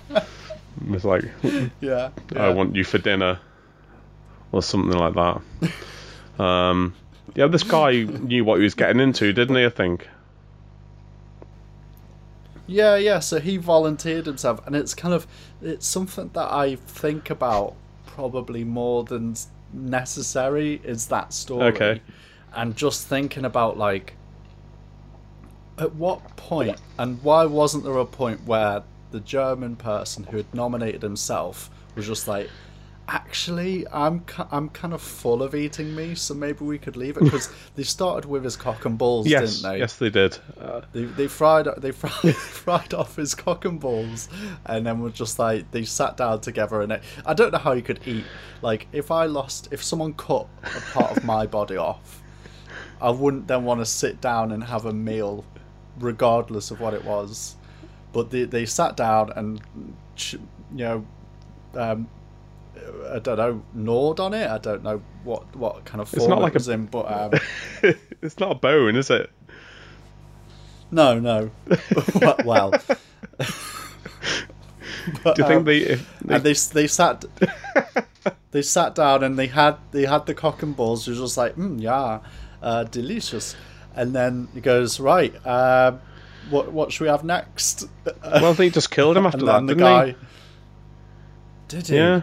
It's like, yeah. I want you for dinner, or something like that. um, yeah, this guy knew what he was getting into, didn't he? I think. Yeah, yeah. So he volunteered himself, and it's kind of it's something that I think about probably more than necessary. Is that story? Okay. And just thinking about like, at what point, and why wasn't there a point where the German person who had nominated himself was just like. Actually, I'm I'm kind of full of eating me, so maybe we could leave it because they started with his cock and balls, Yes, didn't they? yes, they did. Uh, They, they fried they fried, fried off his cock and balls, and then were just like they sat down together and it, I don't know how you could eat. Like if I lost, if someone cut a part of my body off, I wouldn't then want to sit down and have a meal, regardless of what it was. But they they sat down and ch- you know, um, I don't know, gnawed on it. I don't know what what kind of form not it like a- in, but um, it's not a bone, is it? no, no. well. Do you think um, they? If they and they they sat they sat down and they had they had the cock and balls. Was just like, mm, yeah, uh, delicious. And then he goes, right, uh, what what should we have next? Well, they just killed him after that, the didn't guy. they? Did he? Yeah.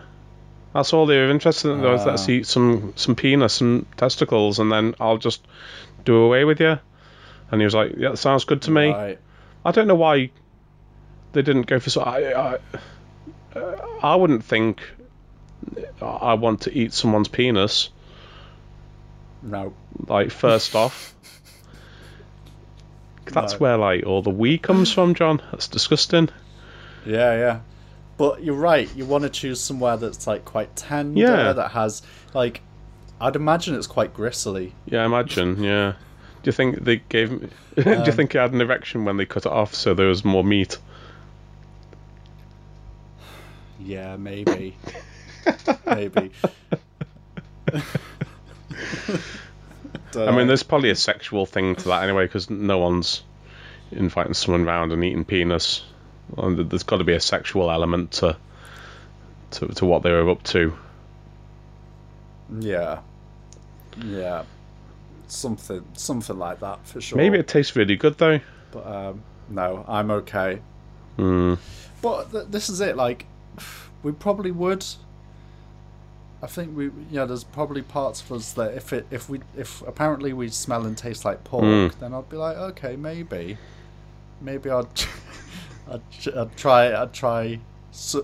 That's all they were interested in. Ah. let's eat some some penis and testicles, and then I'll just do away with you. And he was like, "Yeah, that sounds good to me." Right. I don't know why they didn't go for so. I I, uh, I wouldn't think I want to eat someone's penis. No. Like first off, that's No. where like all the wee comes from, John. That's disgusting. Yeah, yeah. But you're right. You want to choose somewhere that's like quite tender. Yeah. That has like, I'd imagine it's quite gristly. Yeah, imagine. Yeah. Do you think they gave? me- Do you Um, think he had an erection when they cut it off, so there was more meat? Yeah, maybe. maybe. I mean, there's probably a sexual thing to that anyway, because no one's inviting someone round and eating penis. And there's got to be a sexual element to, to to what they were up to. Yeah. Yeah. Something, something like that for sure. Maybe it tastes really good though. But um, no, I'm okay. Mm. But th- this is it. Like, we probably would. I think we, yeah. There's probably parts of us that if it, if we, if apparently we smell and taste like pork, Mm. then I'd be like, okay, maybe, maybe I'd, I'd, I'd try, I'd try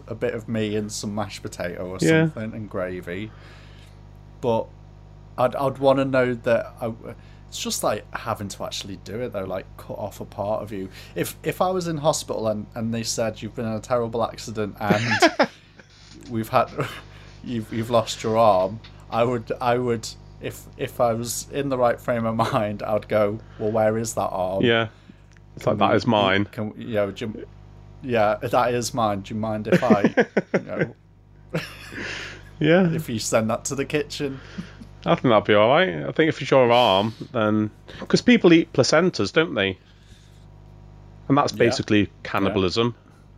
a bit of me and some mashed potato or Yeah. something and gravy. But I'd, I'd want to know that I. It's just like having to actually do it though, like cut off a part of you. If if I was in hospital and, and they said you've been in a terrible accident and we've had you've you've lost your arm, I would I would if if I was in the right frame of mind, I'd go, well, where is that arm? Yeah, it's like that we- is mine. Can we- you know, you- yeah, that is mine. Do you mind if I, you know, Yeah, if you send that to the kitchen? I think that'd be all right. I think if it's your arm, then because people eat placentas, don't they? And that's Yeah. basically cannibalism.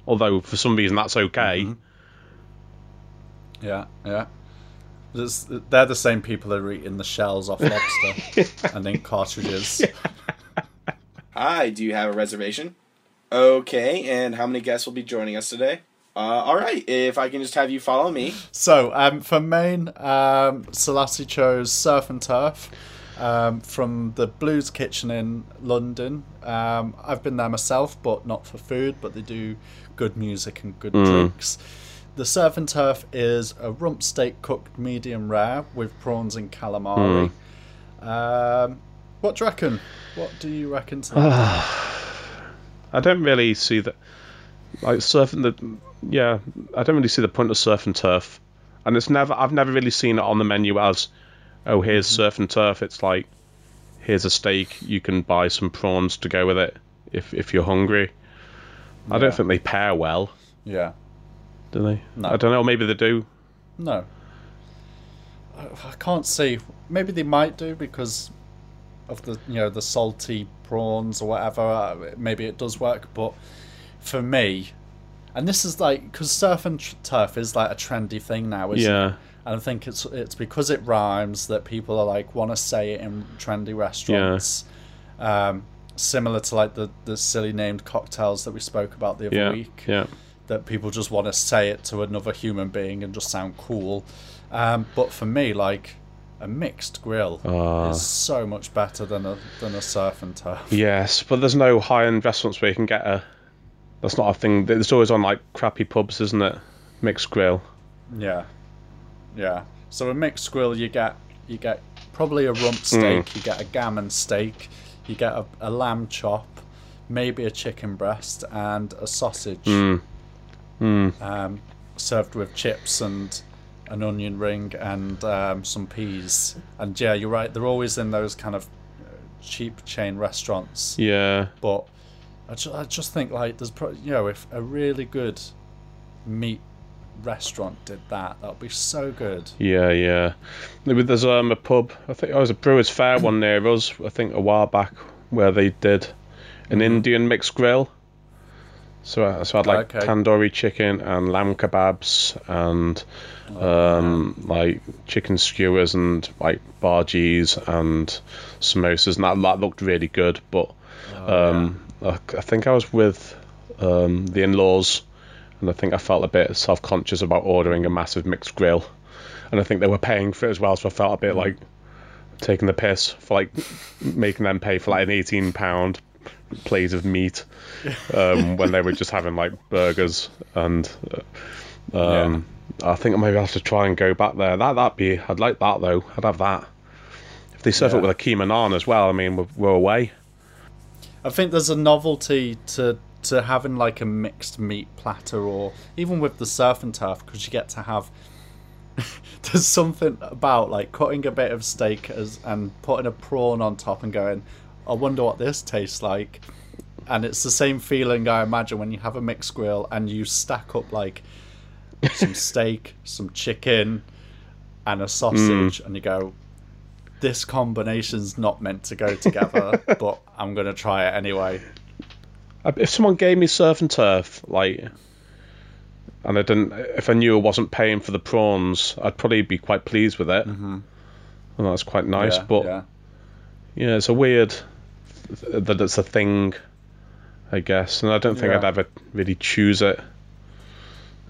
Although for some reason that's okay. Mhm. Yeah, yeah. It's, they're the same people that are eating the shells off lobster and ink cartridges. Hi, do you have a reservation? Okay, and how many guests will be joining us today? Uh, all right, if I can just have you follow me. So, um, for main, um, Selasi chose Surf and Turf um, from the Blues Kitchen in London. Um, I've been there myself, but not for food, but they do good music and good drinks. The Surf and Turf is a rump steak cooked medium rare with prawns and calamari. Um, what do you reckon? What do you reckon to ah. that? I don't really see that. Like surfing the, yeah, I don't really see the point of surf and turf, and it's never. I've never really seen it on the menu as, oh, here's mm-hmm. surf and turf. It's like, here's a steak. You can buy some prawns to go with it if if you're hungry. I don't think they pair well, yeah. do they? No. I don't know. Maybe they do. No. I can't see. Maybe they might do because of the you know the salty prawns or whatever. Uh, Maybe it does work, but for me, and this is like because surf and turf is like a trendy thing now, isn't it? Yeah. And I think it's it's because it rhymes that people are like want to say it in trendy restaurants. Um, similar to like the the silly named cocktails that we spoke about the other Yeah. week Yeah. that people just want to say it to another human being and just sound cool. Um, but for me, like a mixed grill Ah. is so much better than a than a surf and turf. Yes, but there's no high-end restaurants where you can get a. That's not a thing. It's always on like crappy pubs, isn't it? Mixed grill. Yeah, yeah. So a mixed grill, you get you get probably a rump steak, you get a gammon steak, you get a, a lamb chop, maybe a chicken breast, and a sausage. Mm. Mm. um, served with chips and an onion ring and um, some peas. And yeah, you're right. They're always in those kind of uh, cheap chain restaurants. Yeah. But I, ju- I just think like there's pro- you know if a really good meat restaurant did that, that would be so good. Yeah, yeah. There's um a pub. I think it was a Brewers Fayre one near us. I think a while back where they did an Indian mixed grill. So, I- so I had like Okay. tandoori chicken and lamb kebabs and um, like chicken skewers and like bhajis and samosas, and that, that looked really good. But um, I, I think I was with um, the in-laws, and I think I felt a bit self-conscious about ordering a massive mixed grill, and I think they were paying for it as well, so I felt a bit like taking the piss for like making them pay for like an eighteen pound plate of meat um, when they were just having like burgers and uh, um, I think maybe I have to try and go back there. That that'd be I'd like that though. I'd have that. If they serve Yeah. it with a keema naan as well, I mean we're, we're away. I think there's a novelty to to having like a mixed meat platter, or even with the surf and turf, because you get to have. there's something about like cutting a bit of steak as and putting a prawn on top and going, I wonder what this tastes like. And it's the same feeling I imagine when you have a mixed grill and you stack up like some steak, some chicken, and a sausage, and you go, this combination's not meant to go together, but I'm gonna try it anyway. If someone gave me surf and turf, like, and I didn't, if I knew I wasn't paying for the prawns, I'd probably be quite pleased with it. Mm-hmm. And that's quite nice. yeah, but yeah. Yeah, it's a weird that it's a thing, I guess, and I don't think Yeah. I'd ever really choose it.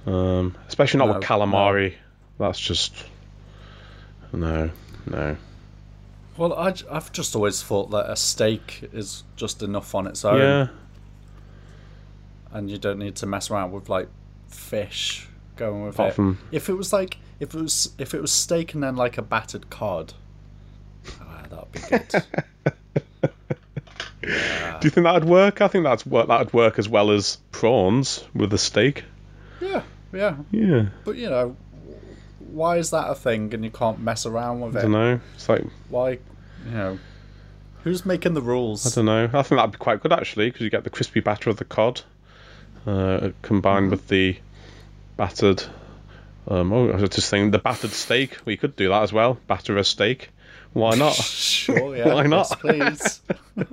Um, especially not No, with calamari. That's just no, no. Well, I, have just always thought that a steak is just enough on its own, Yeah, and you don't need to mess around with like fish going with Apart it. from- If it was like if it was if it was steak and then like a battered cod, ah, that'd be good. do you think that'd work? I think that's work. That'd work as well as prawns with a steak. yeah, yeah. Yeah, But you know, why is that a thing and you can't mess around with it. I don't know. It's like Why, you know, who's making the rules? I don't know. I think that'd be quite good actually because you get the crispy batter of the cod uh, combined with the battered. Um, oh, I was just thinking the battered steak. We could do that as well. Batter a steak. Why not? Sure, yeah. Why not? Yes, please.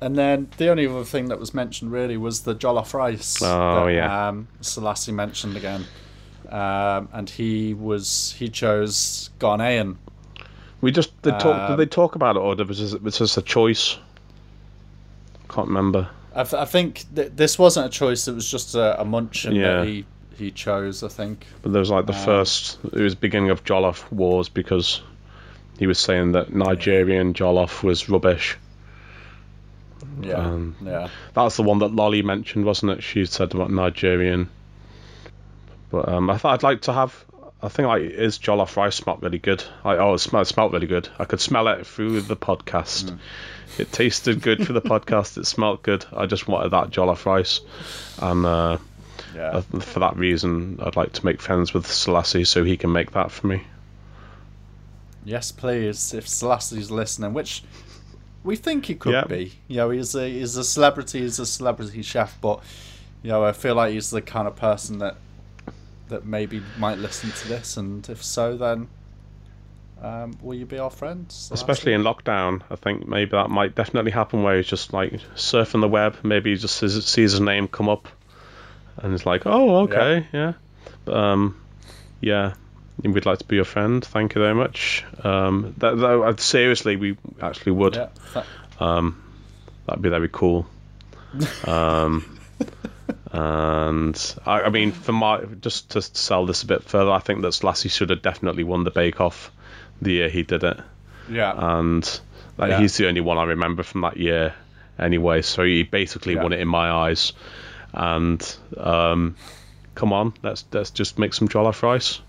and then the only other thing that was mentioned really was the jollof rice. Oh, that, yeah. Um, Selasi mentioned again, um, and he was he chose Ghanaian. We just they talk. Um, did they talk about it, or was this, was this a choice? Can't remember. I, th- I think th- this wasn't a choice; it was just a, a munchin Yeah. that he he chose. I think. But there was like the Um, first. It was beginning of Jollof wars because he was saying that Nigerian Jollof was rubbish. Yeah, Um, yeah. That's the one that Lolly mentioned, wasn't it? She said about Nigerian. But um, I thought I'd like to have. I think like his jollof rice smelled really good. I oh, it smelled, it smelled really good. I could smell it through the podcast. Mm. It tasted good for the podcast. It smelled good. I just wanted that jollof rice, and uh, Yeah. uh, for that reason, I'd like to make friends with Selasi so he can make that for me. Yes, please. If Selasi's listening, which we think he could Yeah. be. You know, he's a he's a celebrity. He's a celebrity chef, but you know, I feel like he's the kind of person that that maybe might listen to this, and if so, then um, will you be our friend? Selasi? Especially in lockdown, I think maybe that might definitely happen where he's just like surfing the web. Maybe he just sees, sees his name come up, and it's like, oh, okay, yeah. But, um, yeah, we'd like to be your friend. Thank you very much. Um, that, that seriously, we actually would. Yeah. Um, that'd be very cool. Um, and I, I mean, for my just to sell this a bit further, I think that Lassie should have definitely won the Bake Off the year he did it yeah. and like Yeah. he's the only one I remember from that year anyway. So he basically Yeah. won it in my eyes. And um, come on, let's let's just make some jollof rice.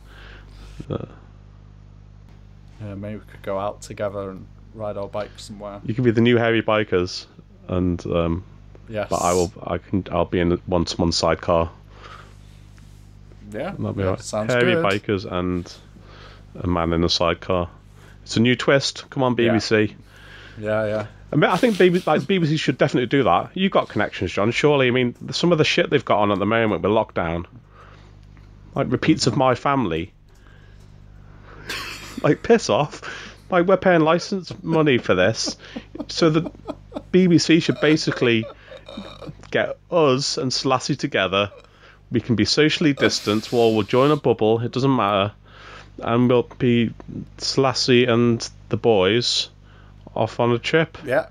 yeah. Maybe we could go out together and ride our bikes somewhere. You could be the new hairy bikers, and um, Yes. but I will I can I'll be in one to one sidecar. Yeah. That'll be yeah, right. Sounds hairy good. bikers and a man in a sidecar. It's a new twist. Come on, BBC. Yeah, yeah. I mean, I think BBC, like BBC should definitely do that. You've got connections, John. Surely, I mean, some of the shit they've got on at the moment with lockdown, like repeats of my family. like piss off. Like we're paying license money for this, so the BBC should basically get us and Selasi together. We can be socially distant, or we'll join a bubble. It doesn't matter, and we'll be Selasi and the boys off on a trip. Yeah.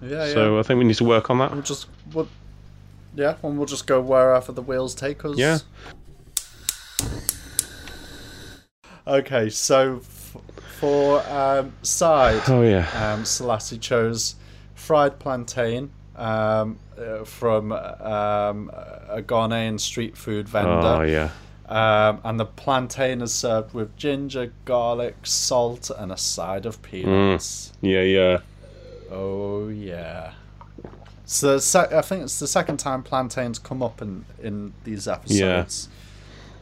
Yeah, So yeah. I think we need to work on that. We'll just we'll, yeah, and we'll just go wherever the wheels take us. Yeah. Okay, so f- for um, side, Oh yeah. um, Selasi chose fried plantain um, uh, from um, a Ghanaian street food vendor. Oh yeah. Um, and the plantain is served with ginger, garlic, salt, and a side of peanuts. Yeah yeah. Oh yeah. So sec- I think it's the second time plantains come up in in these episodes.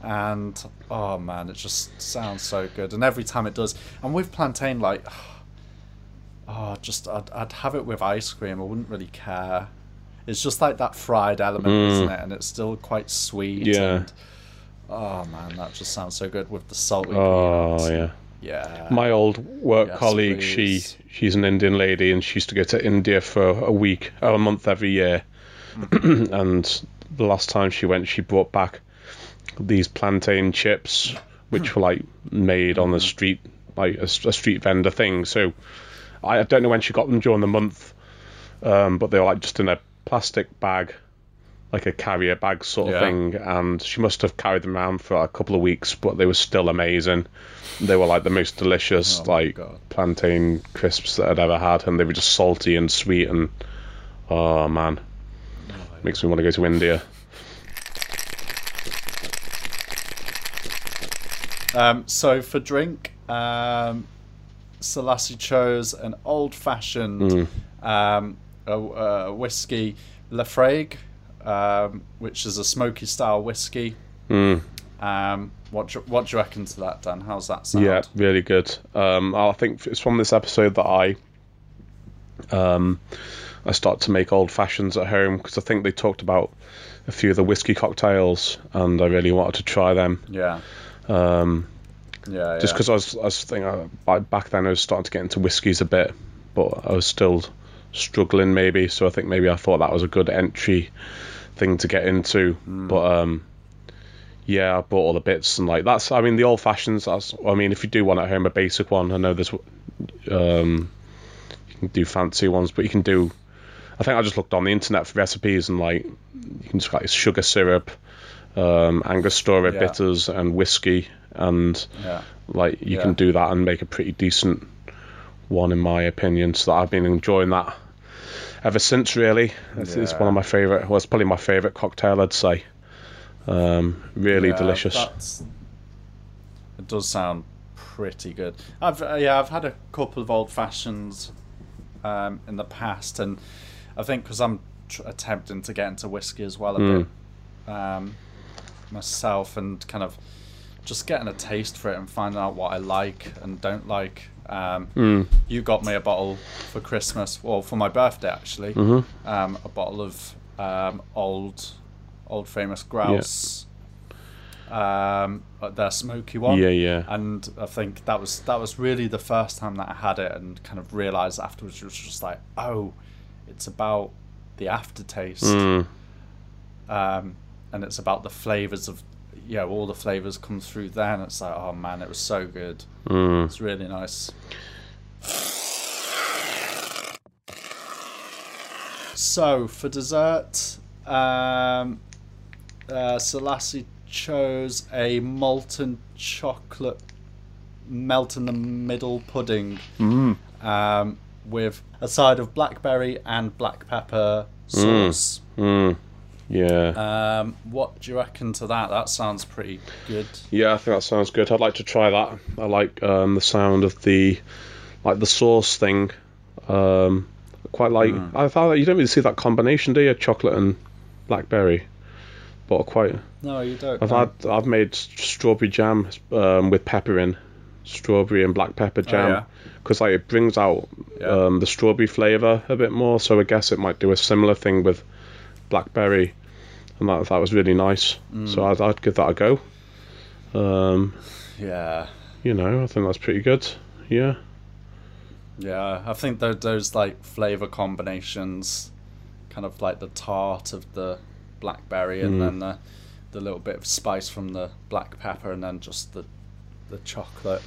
Yeah. And oh man, it just sounds so good. And every time it does, and with plantain, like, oh, just I'd, I'd have it with ice cream. I wouldn't really care. It's just like that fried element, isn't it? And it's still quite sweet. Mm. Yeah. And, oh man, that just sounds so good with the salt. Oh peanuts. yeah. Yeah. My old work Yes, colleague, please. she she's an Indian lady, and she used to go to India for a week or a month every year. Mm-hmm. and the last time she went, she brought back these plantain chips, which were like made on the Mm-hmm. street, like a street vendor thing. So I don't know when she got them during the month, um, but they were like just in a plastic bag, like a carrier bag sort of Yeah. thing. And she must have carried them around for a couple of weeks, but they were still amazing. They were like the most delicious, Oh like God. plantain crisps that I'd ever had, and they were just salty and sweet. And oh man, makes me want to go to India. Um, so for drink, um, Selasi chose an old-fashioned um, a, a whiskey, Laphroaig, um, which is a smoky-style whiskey. Mm. Um, what do, what do you reckon to that, Dan? How's that sound? Yeah, really good. Um, I think it's from this episode that I um, I start to make old fashions at home because I think they talked about a few of the whiskey cocktails, and I really wanted to try them. yeah, Um, yeah. just yeah. because I was, I was thinking uh, back then I was starting to get into whiskies a bit, but I was still struggling maybe. So I think maybe I thought that was a good entry thing to get into. Hmm. But um, yeah, I bought all the bits and like that's. I mean, the old fashions. That's. I mean, if you do one at home, a basic one. I know there's. Um, you can do fancy ones, but you can do. I think I just looked on the internet for recipes and like you can just like sugar syrup, um, Angostura Yeah. bitters, and whiskey, and yeah. like you Yeah. can do that and make a pretty decent one, in my opinion. So I've been enjoying that ever since. Really, it's, it's one of my favorite. Well, it's probably my favorite cocktail. I'd say. Um, really Yeah, delicious. It does sound pretty good. I've uh, yeah, I've had a couple of old fashions um, in the past, and I think because I'm tr- attempting to get into whiskey as well a Mm. bit um, myself, and kind of just getting a taste for it and finding out what I like and don't like. Um, Mm. You got me a bottle for Christmas, well, for my birthday actually, Mm-hmm. um, a bottle of um, old, old famous grouse. Um, uh, their smoky one. Yeah, yeah. And I think that was that was really the first time that I had it, and kind of realized afterwards, it was just like, oh, it's about the aftertaste, Mm. um, and it's about the flavors of, you know, all the flavors come through there, and it's like, oh man, it was so good. Mm. It's really nice. So for dessert, um, uh, Selasi chose a molten chocolate melt in the middle pudding Mm. um, with a side of blackberry and black pepper sauce. Mm. Yeah. Um, what do you reckon to that? That sounds pretty good. Yeah, I think that sounds good. I'd like to try that. I like um, the sound of the like the sauce thing. Um, quite like. I thought you don't really see that combination, do you? Chocolate and blackberry. But quite. No, you don't. I've no. had. I've made strawberry jam um, with pepper in, strawberry and black pepper jam, Oh, yeah. because like it brings out Yeah. um, the strawberry flavor a bit more. So I guess it might do a similar thing with blackberry, and that that was really nice. Mm. So I'd, I'd give that a go. Um, Yeah. you know, I think that's pretty good. Yeah. Yeah, I think tho- those like flavor combinations kind of like the tart of the blackberry, and Mm. then the the little bit of spice from the black pepper, and then just the the chocolate.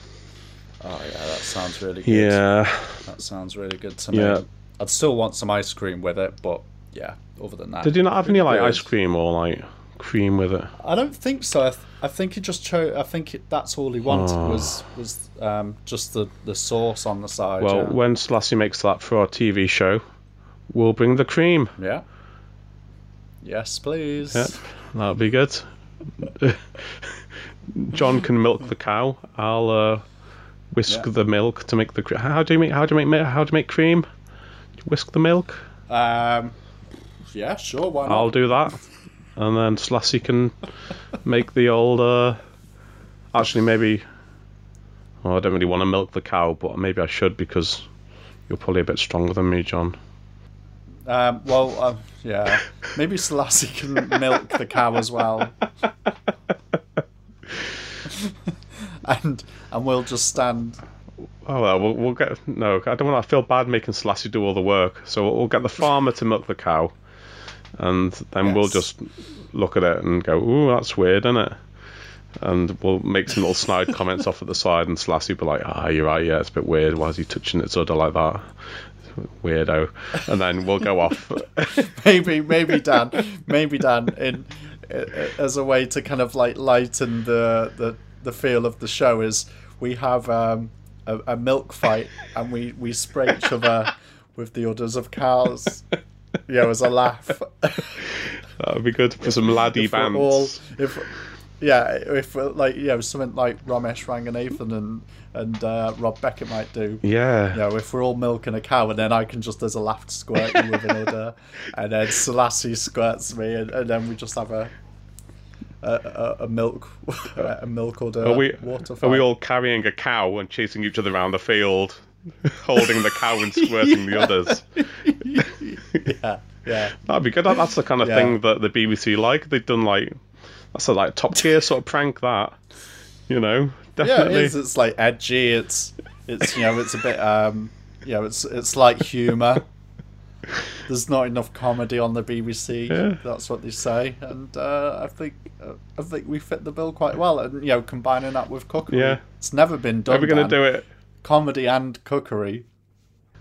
Oh yeah, that sounds really good. Yeah. that sounds really good to me. Yeah. I'd still want some ice cream with it, but yeah. Other than that, Did you not have any like ice cream or like cream with it? I don't think so. I, th- I think he just chose. I think it, that's all he wanted Oh. was was um, just the, the sauce on the side. Well, yeah. when Selasi makes that for our TV show, we'll bring the cream. yeah. Yes, please. Yeah. That'll be good. John can milk the cow. I'll uh, whisk Yeah. the milk to make the. cre- How do you make? How do you make? How do you make cream? Whisk the milk. Um, yeah, sure. Why not? I'll do that, and then Selasi can make the old. Uh, actually, maybe. Oh, I don't really want to milk the cow, but maybe I should because you're probably a bit stronger than me, John. Um, well, um, yeah. Maybe Selasi can milk the cow as well. and and we'll just stand. Oh well, we'll, we'll get no. I don't want. to feel bad making Selasi do all the work, so we'll, we'll get the farmer to milk the cow, and then we'll just look at it and go, "Ooh, that's weird, isn't it?" And we'll make some little snide comments off at the side, and Selasi will be like, "Ah, you're right. Yeah, it's a bit weird. Why is he touching its udder like that?" Weirdo. And then we'll go off. Maybe, maybe Dan, maybe Dan, in as a way to kind of like lighten the the, the feel of the show is we have um, a, a milk fight and we we spray each other with the udders of cows. You know, as a laugh. that would be good for some laddie if bands. all if yeah if like you know something like Romesh Ranganathan and and uh, Rob Beckett might do Yeah. you know if we're all milking a cow and then I can just as a laugh squirt you with an udder and then Selasi squirts me and, and then we just have a a, a, a milk a milk udder Are we water are we all carrying a cow and chasing each other around the field, holding the cow and squirting the others? Yeah yeah That'd be good. That- That's the kind of Yeah. thing that the BBC like. They've done like that's a like top tier sort of prank. That you know, definitely. is it's like edgy it's it's you know it's a bit um you know it's it's like humor there's not enough comedy on the BBC Yeah. that's what they say and uh, I think uh, I think we fit the bill quite well and you know combining that with cookery Yeah. it's never been done Are we going to do it? comedy and cookery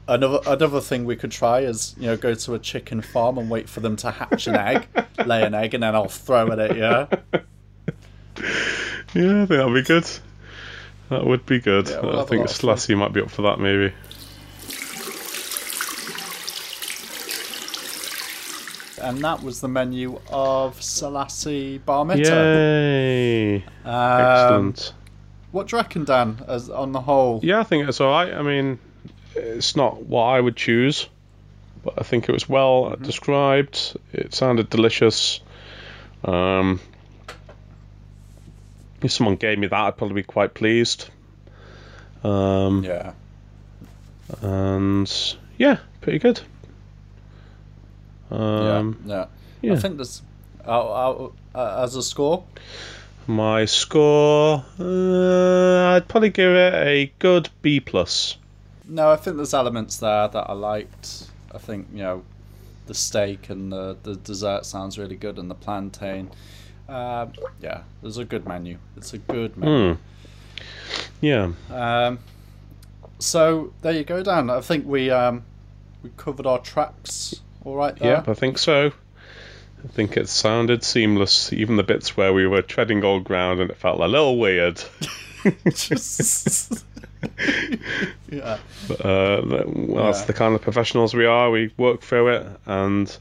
another another thing we could try is you know go to a chicken farm and wait for them to hatch an egg lay an egg and then I'll throw it at it yeah Yeah, I think that'd be good. That would be good. Yeah, we'll I think lot of fun. Selasi might be up for that, maybe. and that was the menu of Selasi Gbormittah. Yay! Um, Excellent. What do you reckon, Dan? As on the whole, Yeah, I think it's all right. I mean, it's not what I would choose, but I think it was well Mm-hmm. described. It sounded delicious. Um, if someone gave me that, I'd probably be quite pleased. Um, yeah, And yeah, pretty good. Um, yeah, yeah. yeah. I think there's uh, uh, as a score. My score, uh, I'd probably give it a good B plus. No, I think there's elements there that I liked. I think you know, the steak and the the dessert sounds really good, and the plantain. Um, yeah, there's a good menu. It's a good menu. Hmm. Yeah. Um, so there you go, Dan. I think we um, we covered our tracks all right there. Yep, I think so. I think it sounded seamless, even the bits where we were treading old ground and it felt a little weird. Just- yeah. But, uh, that's Yeah. the kind of professionals we are. We work through it and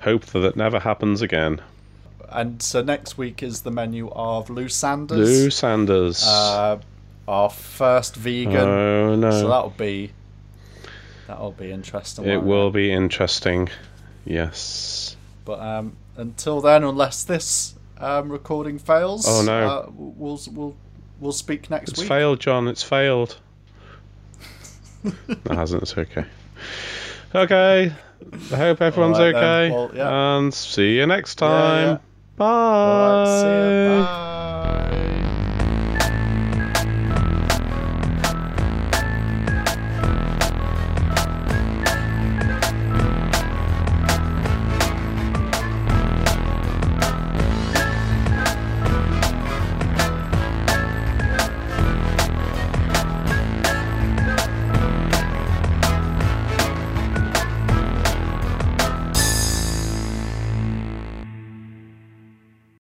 hope that it never happens again. And so next week is the menu of Lou Sanders, Lou Sanders. uh, our first vegan. oh no. So that'll be that'll be interesting. it will be interesting. Yes. But um, until then, unless this um, recording fails, Oh, no. uh, we'll we'll we'll speak next It's week. It's failed, John. It's failed. it hasn't. It's okay. Okay. I hope everyone's then. okay. Well, yeah. And see you next time. yeah. Bye. All right, see ya. Bye.